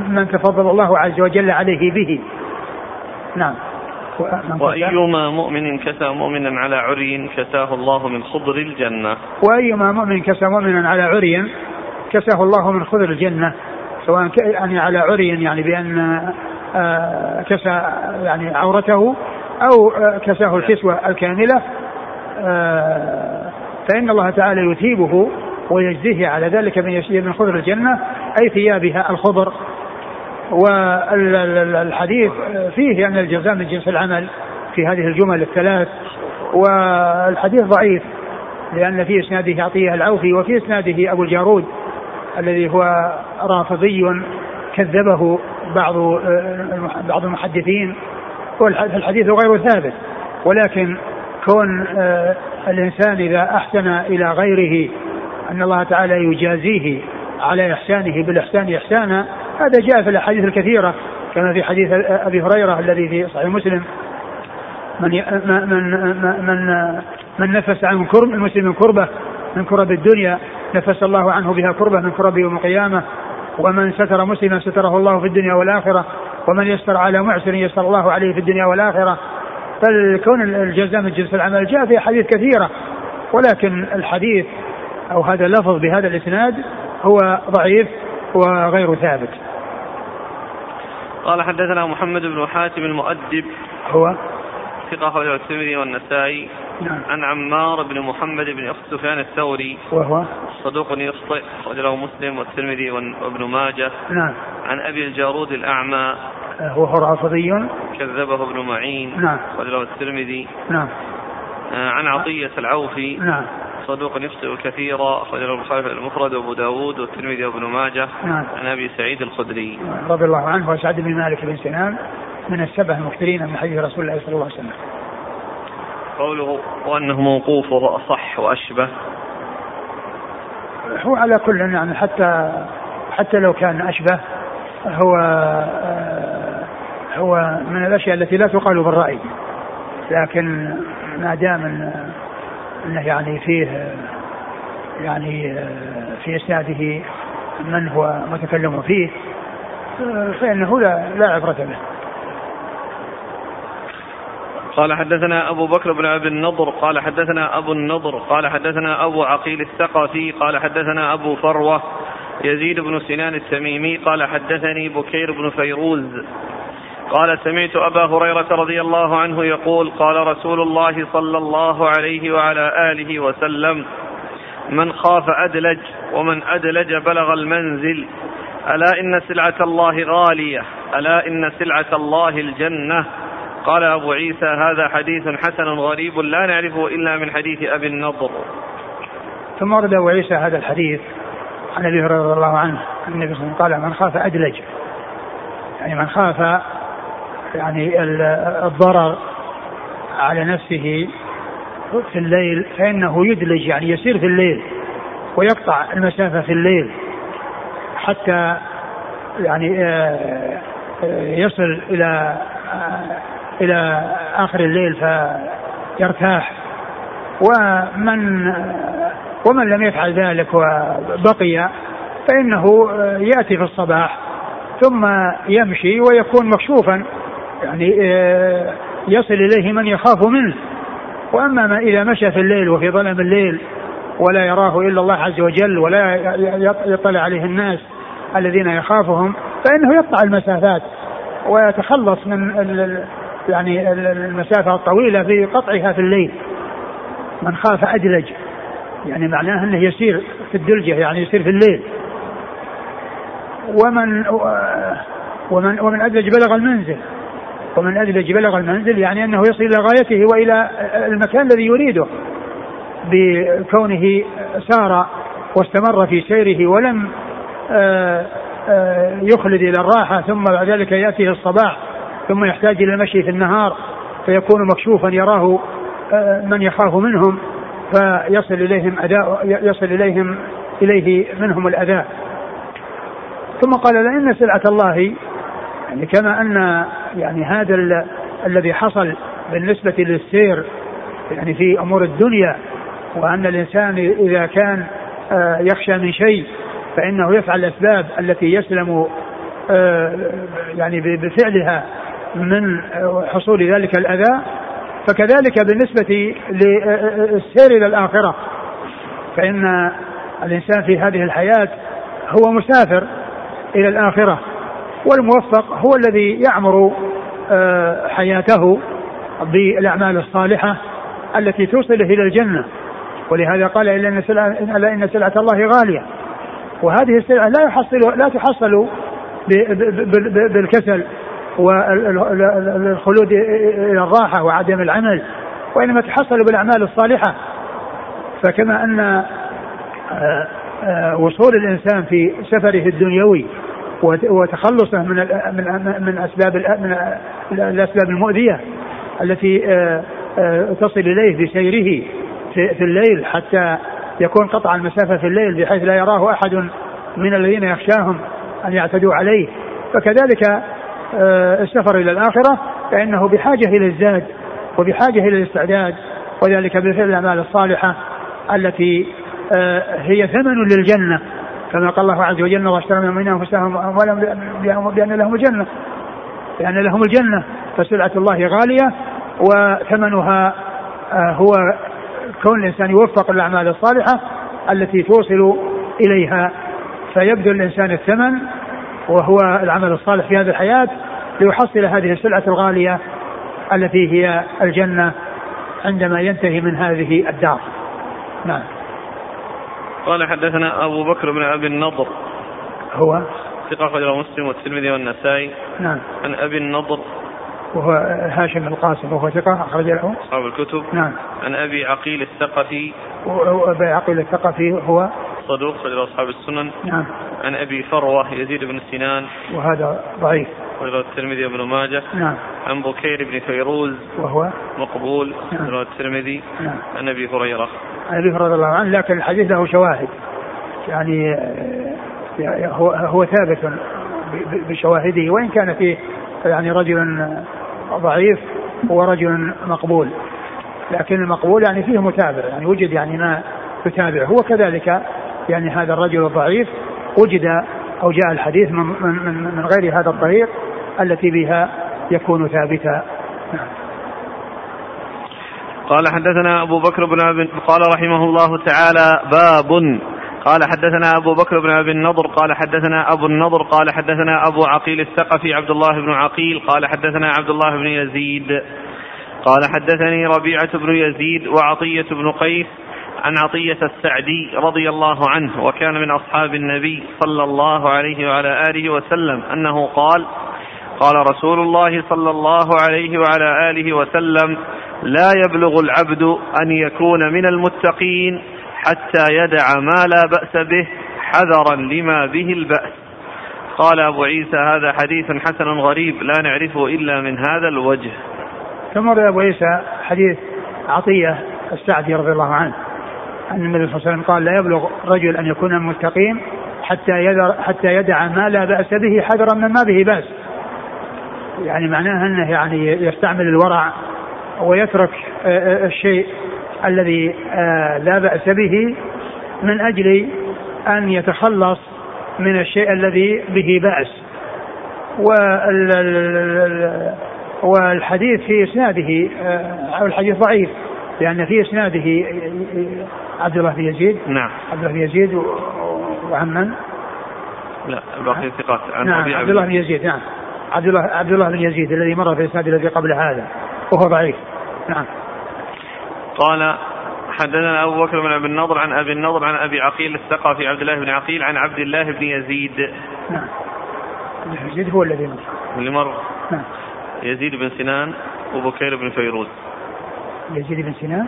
S2: من تفضل الله عز وجل عليه به. نعم.
S1: وأيما مؤمن كسى مؤمنا على عري كساه الله من خضر الجنة.
S2: وأيما مؤمن كسى مؤمنا على عري كساه الله من خضر الجنة. سواء يعني على عري يعني بأن آه، كسى يعني عورته أو آه، كساه الكسوة الكاملة. آه، فإن الله تعالى يثيبه ويجزيه على ذلك من من خضر الجنة أي ثيابها الخضر. والحديث فيه أن الجزاء من جنس العمل في هذه الجمل الثلاث. والحديث ضعيف لأن في إسناده عطية العوفي وفي إسناده أبو الجارود الذي هو رافضي كذبه بعض بعض المحدثين والحديث غير ثابت. ولكن كون آه، الإنسان إذا أحسن إلى غيره أن الله تعالى يجازيه على إحسانه بالإحسان إحسانا هذا جاء في الأحاديث الكثيرة كما في حديث أبي هريرة الذي في صحيح مسلم من من من من نفس عن كرب المسلم من كربة من كرب الدنيا نفس الله عنه بها كربة من كرب يوم القيامة ومن ستر مسلما ستره الله في الدنيا والآخرة ومن يسر على معسر يسر الله عليه في الدنيا والآخرة. فالكون الجزاء من جنس العمل جاء في أحاديث كثيرة ولكن الحديث أو هذا اللفظ بهذا الإسناد هو ضعيف وغير ثابت.
S1: قال حدثنا محمد بن حاتم المؤدب
S2: هو؟
S1: ثقة الترمذي والنسائي.
S2: نعم.
S1: عن عمار بن محمد بن أخت سفيان الثوري.
S2: وهو؟
S1: صدوق يخطئ أخرجه مسلم والترمذي وابن ماجه.
S2: نعم.
S1: عن أبي الجارود الأعمى.
S2: وهو رافضي
S1: كذبه ابن معين.
S2: نعم.
S1: أخرجه الترمذي.
S2: نعم.
S1: عن عطية العوفي.
S2: نعم.
S1: صدوق يخطئ كثيرا. أخرجه البخاري في المفرد وأبو داود والترمذي وابن ماجه.
S2: نعم.
S1: عن أبي سعيد الخدري.
S2: رضي الله عنه وسعد بن مالك بن سنان من السبع المكثرين من حديث رسول الله صلى الله عليه وسلم.
S1: قوله وأنه موقوف وهو أصح وأشبه
S2: هو على كل يعني حتى حتى لو كان أشبه هو هو من الأشياء التي لا تقال بالرأي لكن ما دام إنه يعني فيه يعني في إسناده من هو متكلم فيه فإنه لا لا عبرة به.
S1: قال حدثنا أبو بكر بن أبي النضر قال حدثنا أبو النضر قال حدثنا أبو عقيل الثقفي قال حدثنا أبو فروة يزيد بن سنان التميمي قال حدثني بكير بن فيروز. قال سمعت أبا هريرة رضي الله عنه يقول قال رسول الله صلى الله عليه وعلى آله وسلم من خاف أدلج ومن أدلج بلغ المنزل ألا إن سلعة الله غالية ألا إن سلعة الله الجنة؟ قال أبو عيسى هذا حديث حسن غريب لا نعرفه إلا من حديث أبي النضر.
S2: ثم ورد أبو عيسى هذا الحديث عن أبي هريرة رضي الله عنه. النبي صلى الله عليه وسلم قال من خاف أدلج. يعني من خاف يعني الضرر على نفسه في الليل فإنه يدلج يعني يسير في الليل ويقطع المسافة في الليل حتى يعني آه، آه، يصل إلى آه، إلى آخر الليل فيرتاح. ومن ومن لم يفعل ذلك وبقي فإنه يأتي في الصباح ثم يمشي ويكون مكشوفا يعني آه، يصل إليه من يخاف منه. وأما ما إذا مشى في الليل وفي ظلم الليل ولا يراه إلا الله عز وجل ولا يطلع عليه الناس الذين يخافهم فإنه يقطع المسافات ويتخلص من يعني المسافة الطويلة في قطعها في الليل. من خاف أدلج. يعني معناه أنه يسير في الدلجة يعني يسير في الليل. ومن ومن ومن أدلج بلغ المنزل. ومن أدلج بلغ المنزل يعني أنه يصل إلى غايته وإلى المكان الذي يريده. بكونه سار واستمر في سيره ولم آه، آه، يخلد إلى الراحة ثم بعد ذلك يأتيه الصباح. ثم يحتاج إلى المشي في النهار فيكون مكشوفا يراه آه، من يخاف منهم فيصل إليهم أداء يصل إليهم إليه منهم الأذى ثم قال لأن سلعة الله يعني كما أن يعني هذا الذي حصل بالنسبة للسير يعني في أمور الدنيا وأن الإنسان إذا كان آه، يخشى من شيء فإنه يفعل الأسباب التي يسلم آه، يعني بفعلها. من حصول ذلك الأذى فكذلك بالنسبة للسير إلى الآخرة فإن الإنسان في هذه الحياة هو مسافر إلى الآخرة والموفق هو الذي يعمر آه، حياته بالأعمال الصالحة التي توصله إلى الجنة. ولهذا قال إلا إن سلعة, الله غالية. وهذه السلعة لا يحصل لا تحصل بالكسل. والخلود إلى الراحة وعدم العمل وإنما تحصل بالأعمال الصالحة. فكما أن آه، آه، وصول الإنسان في سفره الدنيوي وتخلصه من من من أسباب من الأسباب المؤذية التي آه، تصل إليه بسيره في الليل حتى يكون قطع المسافة في الليل بحيث لا يراه أحد من الذين يخشاهم أن يعتدوا عليه. فكذلك السفر إلى الآخرة فإنه بحاجة إلى الزاد وبحاجة إلى الاستعداد وذلك بفعل الأعمال الصالحة التي آه، هي ثمن للجنة. كما قال الله عز وجل واشترى من انفسهم اموالهم بأن لهم الجنة. بأن لهم الجنة فسلعة الله غالية وثمنها آه، هو كون الإنسان يوفق الأعمال الصالحة التي توصل إليها فيبذل الإنسان الثمن وهو العمل الصالح في هذه الحياة ليحصل هذه السلعة الغالية التي هي الجنة عندما ينتهي من هذه الدار. نعم.
S1: قال حدثنا أبو بكر بن أبي النضر.
S2: هو؟
S1: ثقة أخرجه مسلم والترمذي والنسائي.
S2: نعم.
S1: عن أبي النضر
S2: وهو هاشم القاسم وهو ثقة أخرج له.
S1: أصحاب الكتب.
S2: نعم.
S1: عن أبي عقيل الثقفي.
S2: وأبي عقيل الثقفي هو
S1: صدوق خرج أصحاب السنن.
S2: نعم.
S1: عن أبي فروة يزيد بن سنان.
S2: وهذا ضعيف.
S1: خرج الترمذي وابن ماجه.
S2: نعم.
S1: عن بكير بن فيروز.
S2: وهو
S1: مقبول.
S2: نعم.
S1: خرج الترمذي.
S2: نعم.
S1: عن أبي هريرة.
S2: عن أبي هريرة رضي الله عنه لكن الحديث له شواهد. يعني هو هو ثابت بشواهده وإن كان فيه يعني رجل ضعيف ورجل مقبول. لكن المقبول يعني فيه متابع يعني وجد يعني ما يتابع. هو كذلك يعني هذا الرجل الضعيف وجد أو جاء الحديث من من من غير هذا الطريق التي بها يكون ثابتا. نعم.
S1: قال حدثنا أبو بكر بن أبي قال رحمه الله تعالى باب قال حدثنا أبو بكر بن أبي النضر قال حدثنا أبو النضر قال حدثنا أبو عقيل الثقفي عبد الله بن عقيل قال حدثنا عبد الله بن يزيد. قال حدثني ربيعة بن يزيد وعطية بن قيس عن عطية السعدي رضي الله عنه وكان من أصحاب النبي صلى الله عليه وعلى آله وسلم أنه قال قال رسول الله صلى الله عليه وعلى آله وسلم لا يبلغ العبد أن يكون من المتقين حتى يدع ما لا بأس به حذرا لما به البأس. قال أبو عيسى هذا حديث حسن غريب لا نعرفه إلا من هذا الوجه.
S2: ثم أبو عيسى حديث عطية السعدي رضي الله عنه أن النبي صلى الله عليه وسلم قال لا يبلغ رجل أن يكون متقين حتى يدر حتى يدع ما لا بأس به حذرا من ما به بأس. يعني معناها أنه يعني يستعمل الورع ويترك الشيء الذي آه لا بأس به من أجل أن يتخلص من الشيء الذي به بأس. والحديث في إسناده آه، أو الحديث ضعيف لأن في إسناده عبد الله بن يزيد.
S1: نعم.
S2: عبد الله بن يزيد وعن من؟
S1: لا الباقي ثقات.
S2: نعم عبد الله بن يزيد نعم. عبد الله عبد الله بن يزيد الذي مر في الاسناد الذي قبل هذا وهو ضعيف. نعم.
S1: قال حدثنا أبو بكر بن ابي النضر عن أبي النضر عن أبي عقيل الثقفي عبد الله بن عقيل عن عبد الله بن يزيد.
S2: نعم. يزيد هو الذي مر
S1: اللي مر.
S2: نعم.
S1: يزيد بن سنان وبكير بن فيروز.
S2: يزيد بن سنان.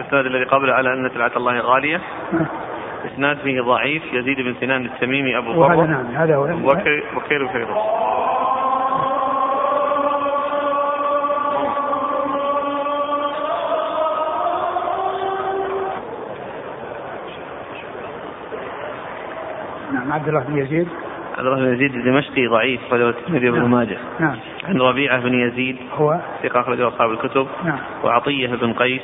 S1: الإسناد الذي قبله على أن سلعة الله غالية. نعم. إسناد فيه ضعيف. يزيد بن سنان التميمي أبو
S2: بكر. وهذا نعم هذا هو.
S1: بكير بن فيروز.
S2: عبد الله بن يزيد
S1: عبد الله بن يزيد الدمشقي ضعيف أخرجه الترمذي وابن نعم. ماجه.
S2: نعم.
S1: عن ربيعة بن يزيد
S2: هو
S1: ثقة أخرجه أصحاب الكتب.
S2: نعم.
S1: وعطية بن قيس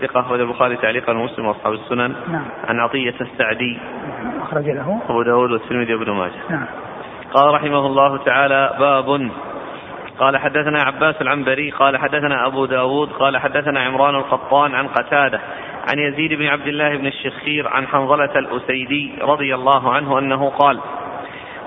S1: ثقة أخرج البخاري تعليقا ومسلم وأصحاب السنن.
S2: نعم.
S1: عن عطية السعدي.
S2: أخرج له.
S1: أبو داود والترمذي وابن ماجه.
S2: نعم.
S1: قال رحمه الله تعالى باب قال حدثنا عباس العنبري قال حدثنا أبو داود قال حدثنا عمران القطان عن قتادة عن يزيد بن عبد الله بن الشخير عن حنظلة الأسيدي رضي الله عنه أنه قال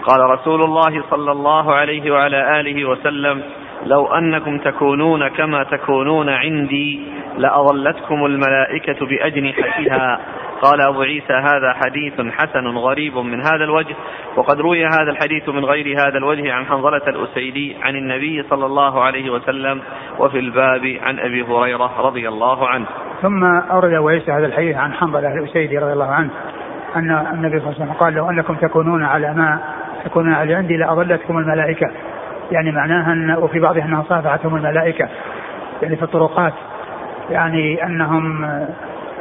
S1: قال رسول الله صلى الله عليه وعلى آله وسلم لو أنكم تكونون كما تكونون عندي لأظلتكم الملائكة بأجنحتها. قال أبو عيسى هذا حديث حسن غريب من هذا الوجه وقد روي هذا الحديث من غير هذا الوجه عن حنظلة الأسيدي عن النبي صلى الله عليه وسلم وفي الباب عن أبي هريرة رضي الله عنه.
S2: ثم أورد عيسى هذا الحديث عن حنظلة الأسيدي رضي الله عنه أن النبي صلى الله عليه وسلم قال لو أنكم تكونون على ما تكونون على عندي لأظلتكم الملائكة. يعني معناها أن وفي بعضها أنها صافعتهم الملائكة. يعني في الطرقات. يعني أنهم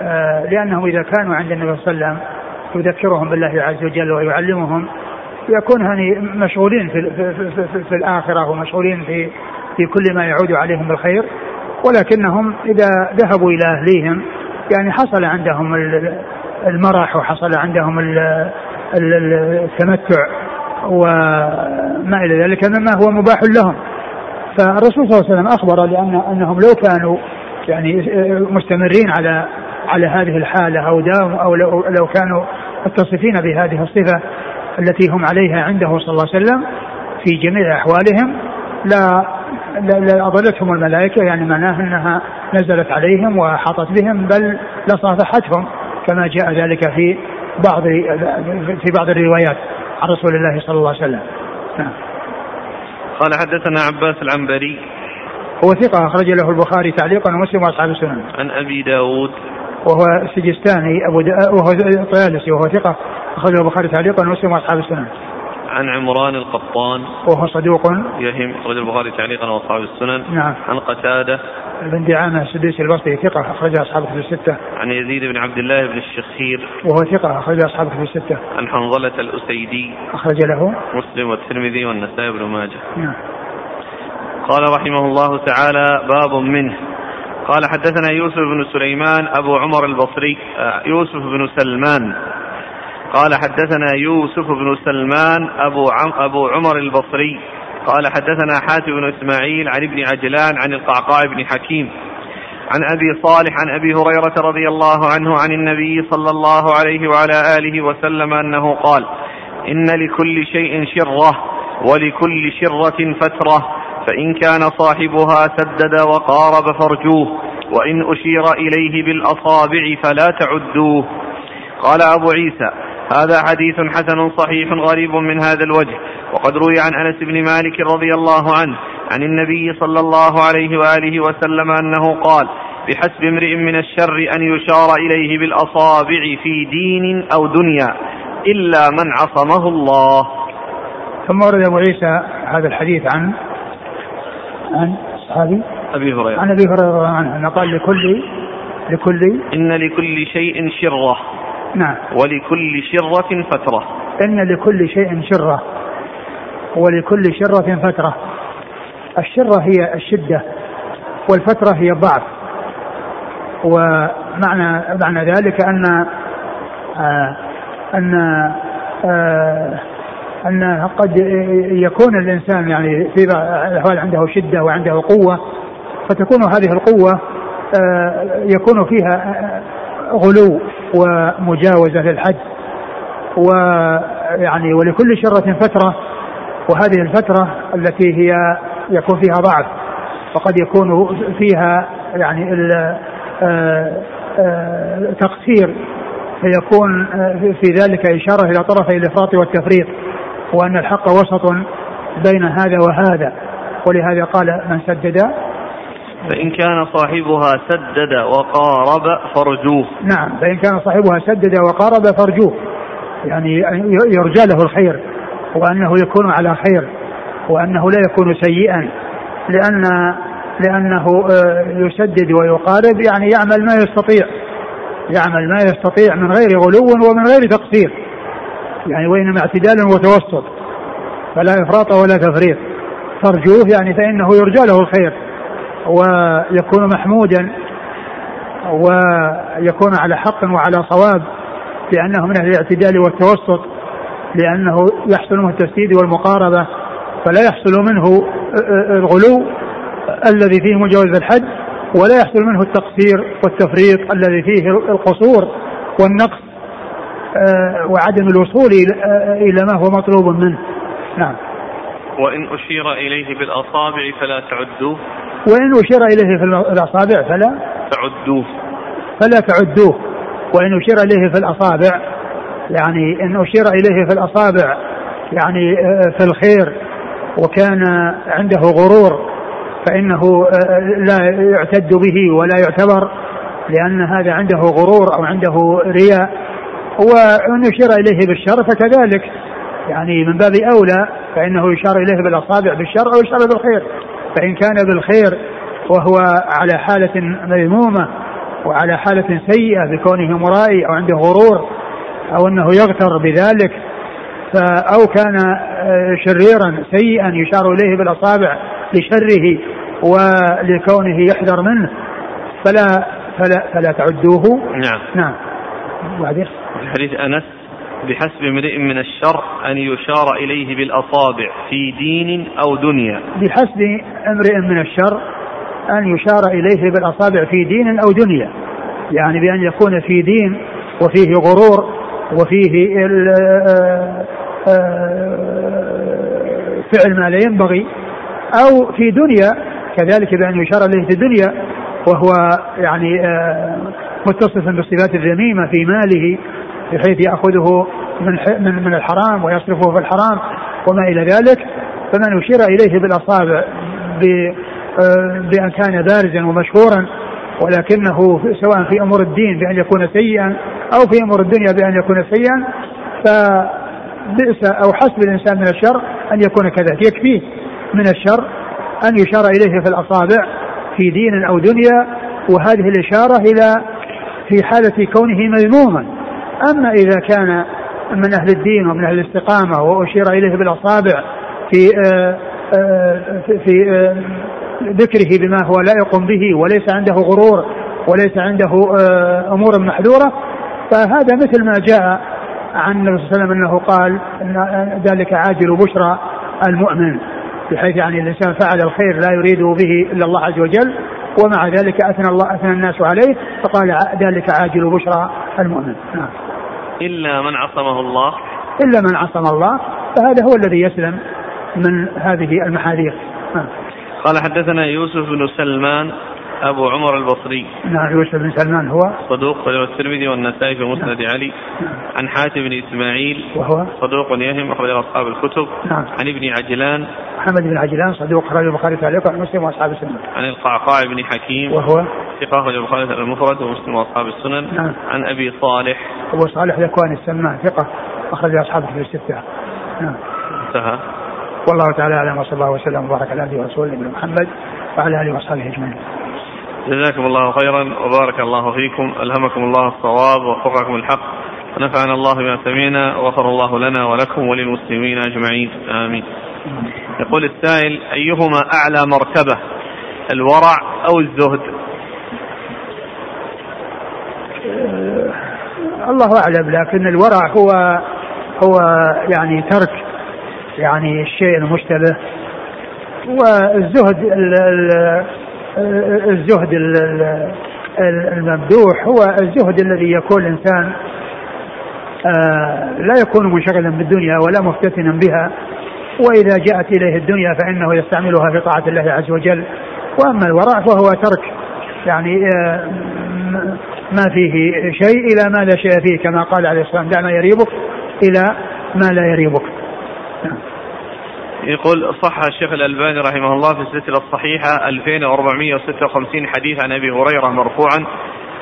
S2: آه لأنهم إذا كانوا عند النبي صلى الله عليه وسلم يذكرهم بالله عز وجل ويعلمهم يكون يعني مشغولين في, في, في, في, في الآخرة ومشغولين في في كل ما يعود عليهم بالخير. ولكنهم إذا ذهبوا إلى أهليهم يعني حصل عندهم المرح وحصل عندهم التمتع وما إلى ذلك مما هو مباح لهم. فالرسول صلى الله عليه وسلم أخبر لأن أنهم لو كانوا يعني مستمرين على على هذه الحالة أو داوم أو لو, لو كانوا متصفين بهذه الصفة التي هم عليها عنده صلى الله عليه وسلم في جميع أحوالهم لا لأضلتهم الملائكة يعني معناه أنها نزلت عليهم وحاطت بهم بل لصافحتهم كما جاء ذلك في بعض في بعض الروايات عن رسول الله صلى الله عليه وسلم نعم.
S1: قال حدثنا عباس العنبري
S2: هو ثقة أخرج له البخاري تعليقا ومسلم وأصحاب السنن.
S1: عن أبي داود
S2: وهو السجستاني أبو دا وهو طيالسي وهو ثقة أخرجه البخاري تعليقا ومسلم وأصحاب السنن.
S1: عن عمران القطان.
S2: وهو صدوق.
S1: يهم أخرج البخاري تعليقا وأصحاب السنن.
S2: نعم.
S1: عن قتادة.
S2: بن دعامة السديسي البصري ثقة أخرج أصحاب كتب الستة.
S1: عن يزيد بن عبد الله بن الشخير.
S2: وهو ثقة أخرج أصحاب كتب الستة.
S1: عن حنظلة الأسيدي.
S2: أخرج له.
S1: مسلم والترمذي والنسائي بن ماجه.
S2: نعم.
S1: قال رحمه الله تعالى باب منه. قال حدثنا يوسف بن سليمان أبو عمر البصري آه، يوسف بن سلمان. قال حدثنا يوسف بن سلمان أبو, عم أبو عمر البصري. قال حدثنا حاتم بن إسماعيل عن ابن عجلان عن القعقاع بن حكيم. عن أبي صالح عن أبي هريرة رضي الله عنه عن النبي صلى الله عليه وعلى آله وسلم أنه قال إن لكل شيء شرة ولكل شرة فترة فإن كان صاحبها سدد وقارب فرجوه وإن أشير إليه بالأصابع فلا تعدوه. قال أبو عيسى هذا حديث حسن صحيح غريب من هذا الوجه. وقد روي عن أنس بن مالك رضي الله عنه عن النبي صلى الله عليه وآله وسلم أنه قال بحسب امرئ من الشر أن يشار إليه بالأصابع في دين أو دنيا إلا من عصمه الله.
S2: ثم ورد أبو عيسى هذا الحديث عن عن صحابي؟
S1: أبي هريرة.
S2: عن أبي هريرة رضي الله عنه أنه قال لكل لكل
S1: إن لكل شيء شرة.
S2: نعم.
S1: ولكل شرة فترة.
S2: إن لكل شيء شرة. ولكل شرة فترة. الشرة هي الشدة والفترة هي الضعف ومعنى معنى ذلك أن آه أن آه أن قد يكون الإنسان يعني في الأحوال عنده شدة وعنده قوة. فتكون هذه القوة آه يكون فيها غلو. ومجاوزة للحد ويعني ولكل شرة فترة وهذه الفترة التي هي يكون فيها ضعف وقد يكون فيها يعني آه، آه، تقصير فيكون في ذلك إشارة إلى طرفي الإفراط والتفريط وأن الحق وسط بين هذا وهذا ولهذا قال من سدد
S1: فإن كان صاحبها سدد وقارب فرجوه
S2: نعم فإن كان صاحبها سدد وقارب فرجوه يعني يرجى له الخير وأنه يكون على خير وأنه لا يكون سيئا. لأن لأنه آه، يسدد ويقارب يعني يعمل ما يستطيع. يعمل ما يستطيع من غير غلو ومن غير تقصير. يعني وإنما اعتدال وتوسط. فلا إفراط ولا تفريط. ترجوه يعني فإنه يرجى له الخير. ويكون محمودا ويكون على حق وعلى صواب لأنه من أهل الاعتدال والتوسط لأنه يحصل منه التسديد والمقاربة فلا يحصل منه الغلو الذي فيه مجاوز الحد ولا يحصل منه التقصير والتفريط الذي فيه القصور والنقص آه، وعدم الوصول إلى ما هو مطلوب منه. نعم.
S1: وإن أشير إليه بالأصابع فلا تعدوه.
S2: وإن أشير إليه في الأصابع فلا.
S1: تعدوه
S2: فلا تعدوه. وإن أشير إليه في الأصابع يعني إن أشير إليه في الأصابع يعني آه، في الخير وكان عنده غرور فإنه آه، لا يعتد به ولا يعتبر لأن هذا عنده غرور أو عنده رياء. وأن يشير إليه بالشر فكذلك يعني من باب أولى فإنه يشار إليه بالأصابع بالشر أو يشار بالخير. فإن كان بالخير وهو على حالة مذمومة وعلى حالة سيئة بكونه مرائي أو عنده غرور أو أنه يغتر بذلك أو كان آه، شريرا سيئا يشار إليه بالأصابع لشره ولكونه يحذر منه فلا فلا فلا تعدوه.
S1: نعم.
S2: نعم.
S1: وبعدين حديث أنس. بحسب امرئ من الشر أن يشار إليه بالأصابع في دين أو دنيا.
S2: بحسب امرئ من الشر أن يشار إليه بالأصابع في دين أو دنيا. يعني بأن يكون في دين وفيه غرور وفيه آه، آه، فعل ما لا ينبغي أو في دنيا كذلك بأن يشار إليه في الدنيا وهو يعني آه، متصف بالصفات الذميمة في ماله بحيث يأخذه من من من الحرام ويصرفه في الحرام وما إلى ذلك فمن يشير إليه بالأصابع بأن كان بارزا ومشهورا ولكنه سواء في أمور الدين بأن يكون سيئا أو في أمور الدنيا بأن يكون سيئا فبئس أو حسب الإنسان من الشر أن يكون كذلك. يكفيه من الشر أن يشار إليه في الأصابع في دين أو دنيا وهذه الإشارة إلى في حالة كونه مذموما. أما إذا كان من أهل الدين ومن أهل الاستقامة وأشير إليه بالأصابع في آه، آه، في آه، ذكره بما هو لائق به وليس عنده غرور وليس عنده أمور محذورة فهذا مثل ما جاء عن النبي صلى الله عليه وسلم أنه قال إن ذلك عاجل بشرى المؤمن بحيث يعني الإنسان فعل الخير لا يريد به إلا الله عز وجل ومع ذلك أثنى الله أثنى الناس عليه فقال ذلك عاجل بشرى المؤمن نعم.
S1: إلا من عصمه الله
S2: إلا من عصم الله فهذا هو الذي يسلم من هذه المحاذير نعم.
S1: قال حدثنا يوسف بن سلمان أبو عمر البصري.
S2: نعم يوسف بن سلمان هو.
S1: صدوق خرج الترمذي والنسائي في مسند نعم. علي. نعم. عن حاتم بن إسماعيل.
S2: وهو.
S1: صدوق يهم أخرج أصحاب الكتب.
S2: نعم.
S1: عن ابن عجلان.
S2: محمد بن عجلان صدوق خرج البخاري تعليق عن مسلم وأصحاب السنة.
S1: عن القعقاع بن حكيم.
S2: وهو.
S1: ثقة أخرج البخاري المفرد ومسلم وأصحاب السنن.
S2: نعم.
S1: عن أبي صالح.
S2: أبو صالح ذكوان السمان ثقة أخرج أصحاب في الستة. نعم.
S1: انتهى.
S2: والله تعالى أعلم وصلى الله وسلم وبارك على نبينا ورسوله محمد وعلى آله وأصحابه أجمعين.
S1: جزاكم الله خيرا وبارك الله فيكم ألهمكم الله الصواب ووفقكم الحق ونفعنا الله بما سمعنا وغفر الله لنا ولكم وللمسلمين أجمعين آمين. يقول السائل أيهما أعلى مرتبة الورع أو الزهد؟
S2: الله أعلم لكن الورع هو هو يعني ترك يعني الشيء المشتبه والزهد الزهد الممدوح هو الزهد الذي يكون الإنسان آه، لا يكون منشغلا بالدنيا ولا مفتتنا بها. وإذا جاءت إليه الدنيا فإنه يستعملها في طاعة الله عز وجل. وأما الورع فهو ترك يعني آه، ما فيه شيء إلى ما لا شيء فيه كما قال عليه الصلاة والسلام دع ما يريبك إلى ما لا يريبك.
S1: يقول صح الشيخ الألباني رحمه الله في السلسلة الصحيحة 2456 حديث عن أبي هريرة مرفوعا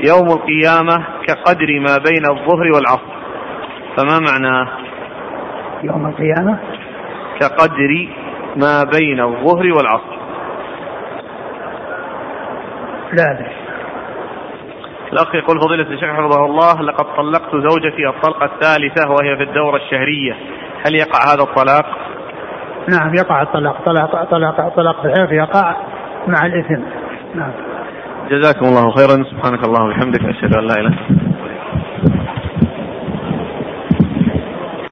S1: يوم القيامة كقدر ما بين الظهر والعصر. فما معناه
S2: يوم القيامة؟
S1: كقدر ما بين الظهر والعصر.
S2: لا لا
S1: الأخ يقول فضيلة الشيخ حفظه الله لقد طلقت زوجتي الطلقة الثالثة وهي في الدورة الشهرية. هل يقع هذا الطلاق؟
S2: نعم يقع الطلاق طلاق طلاق طلاق صحيح يقع مع الإثم. نعم.
S1: جزاكم الله خيرا سبحانك اللهم وبحمدك أشهد أن لا إله إلا أنت.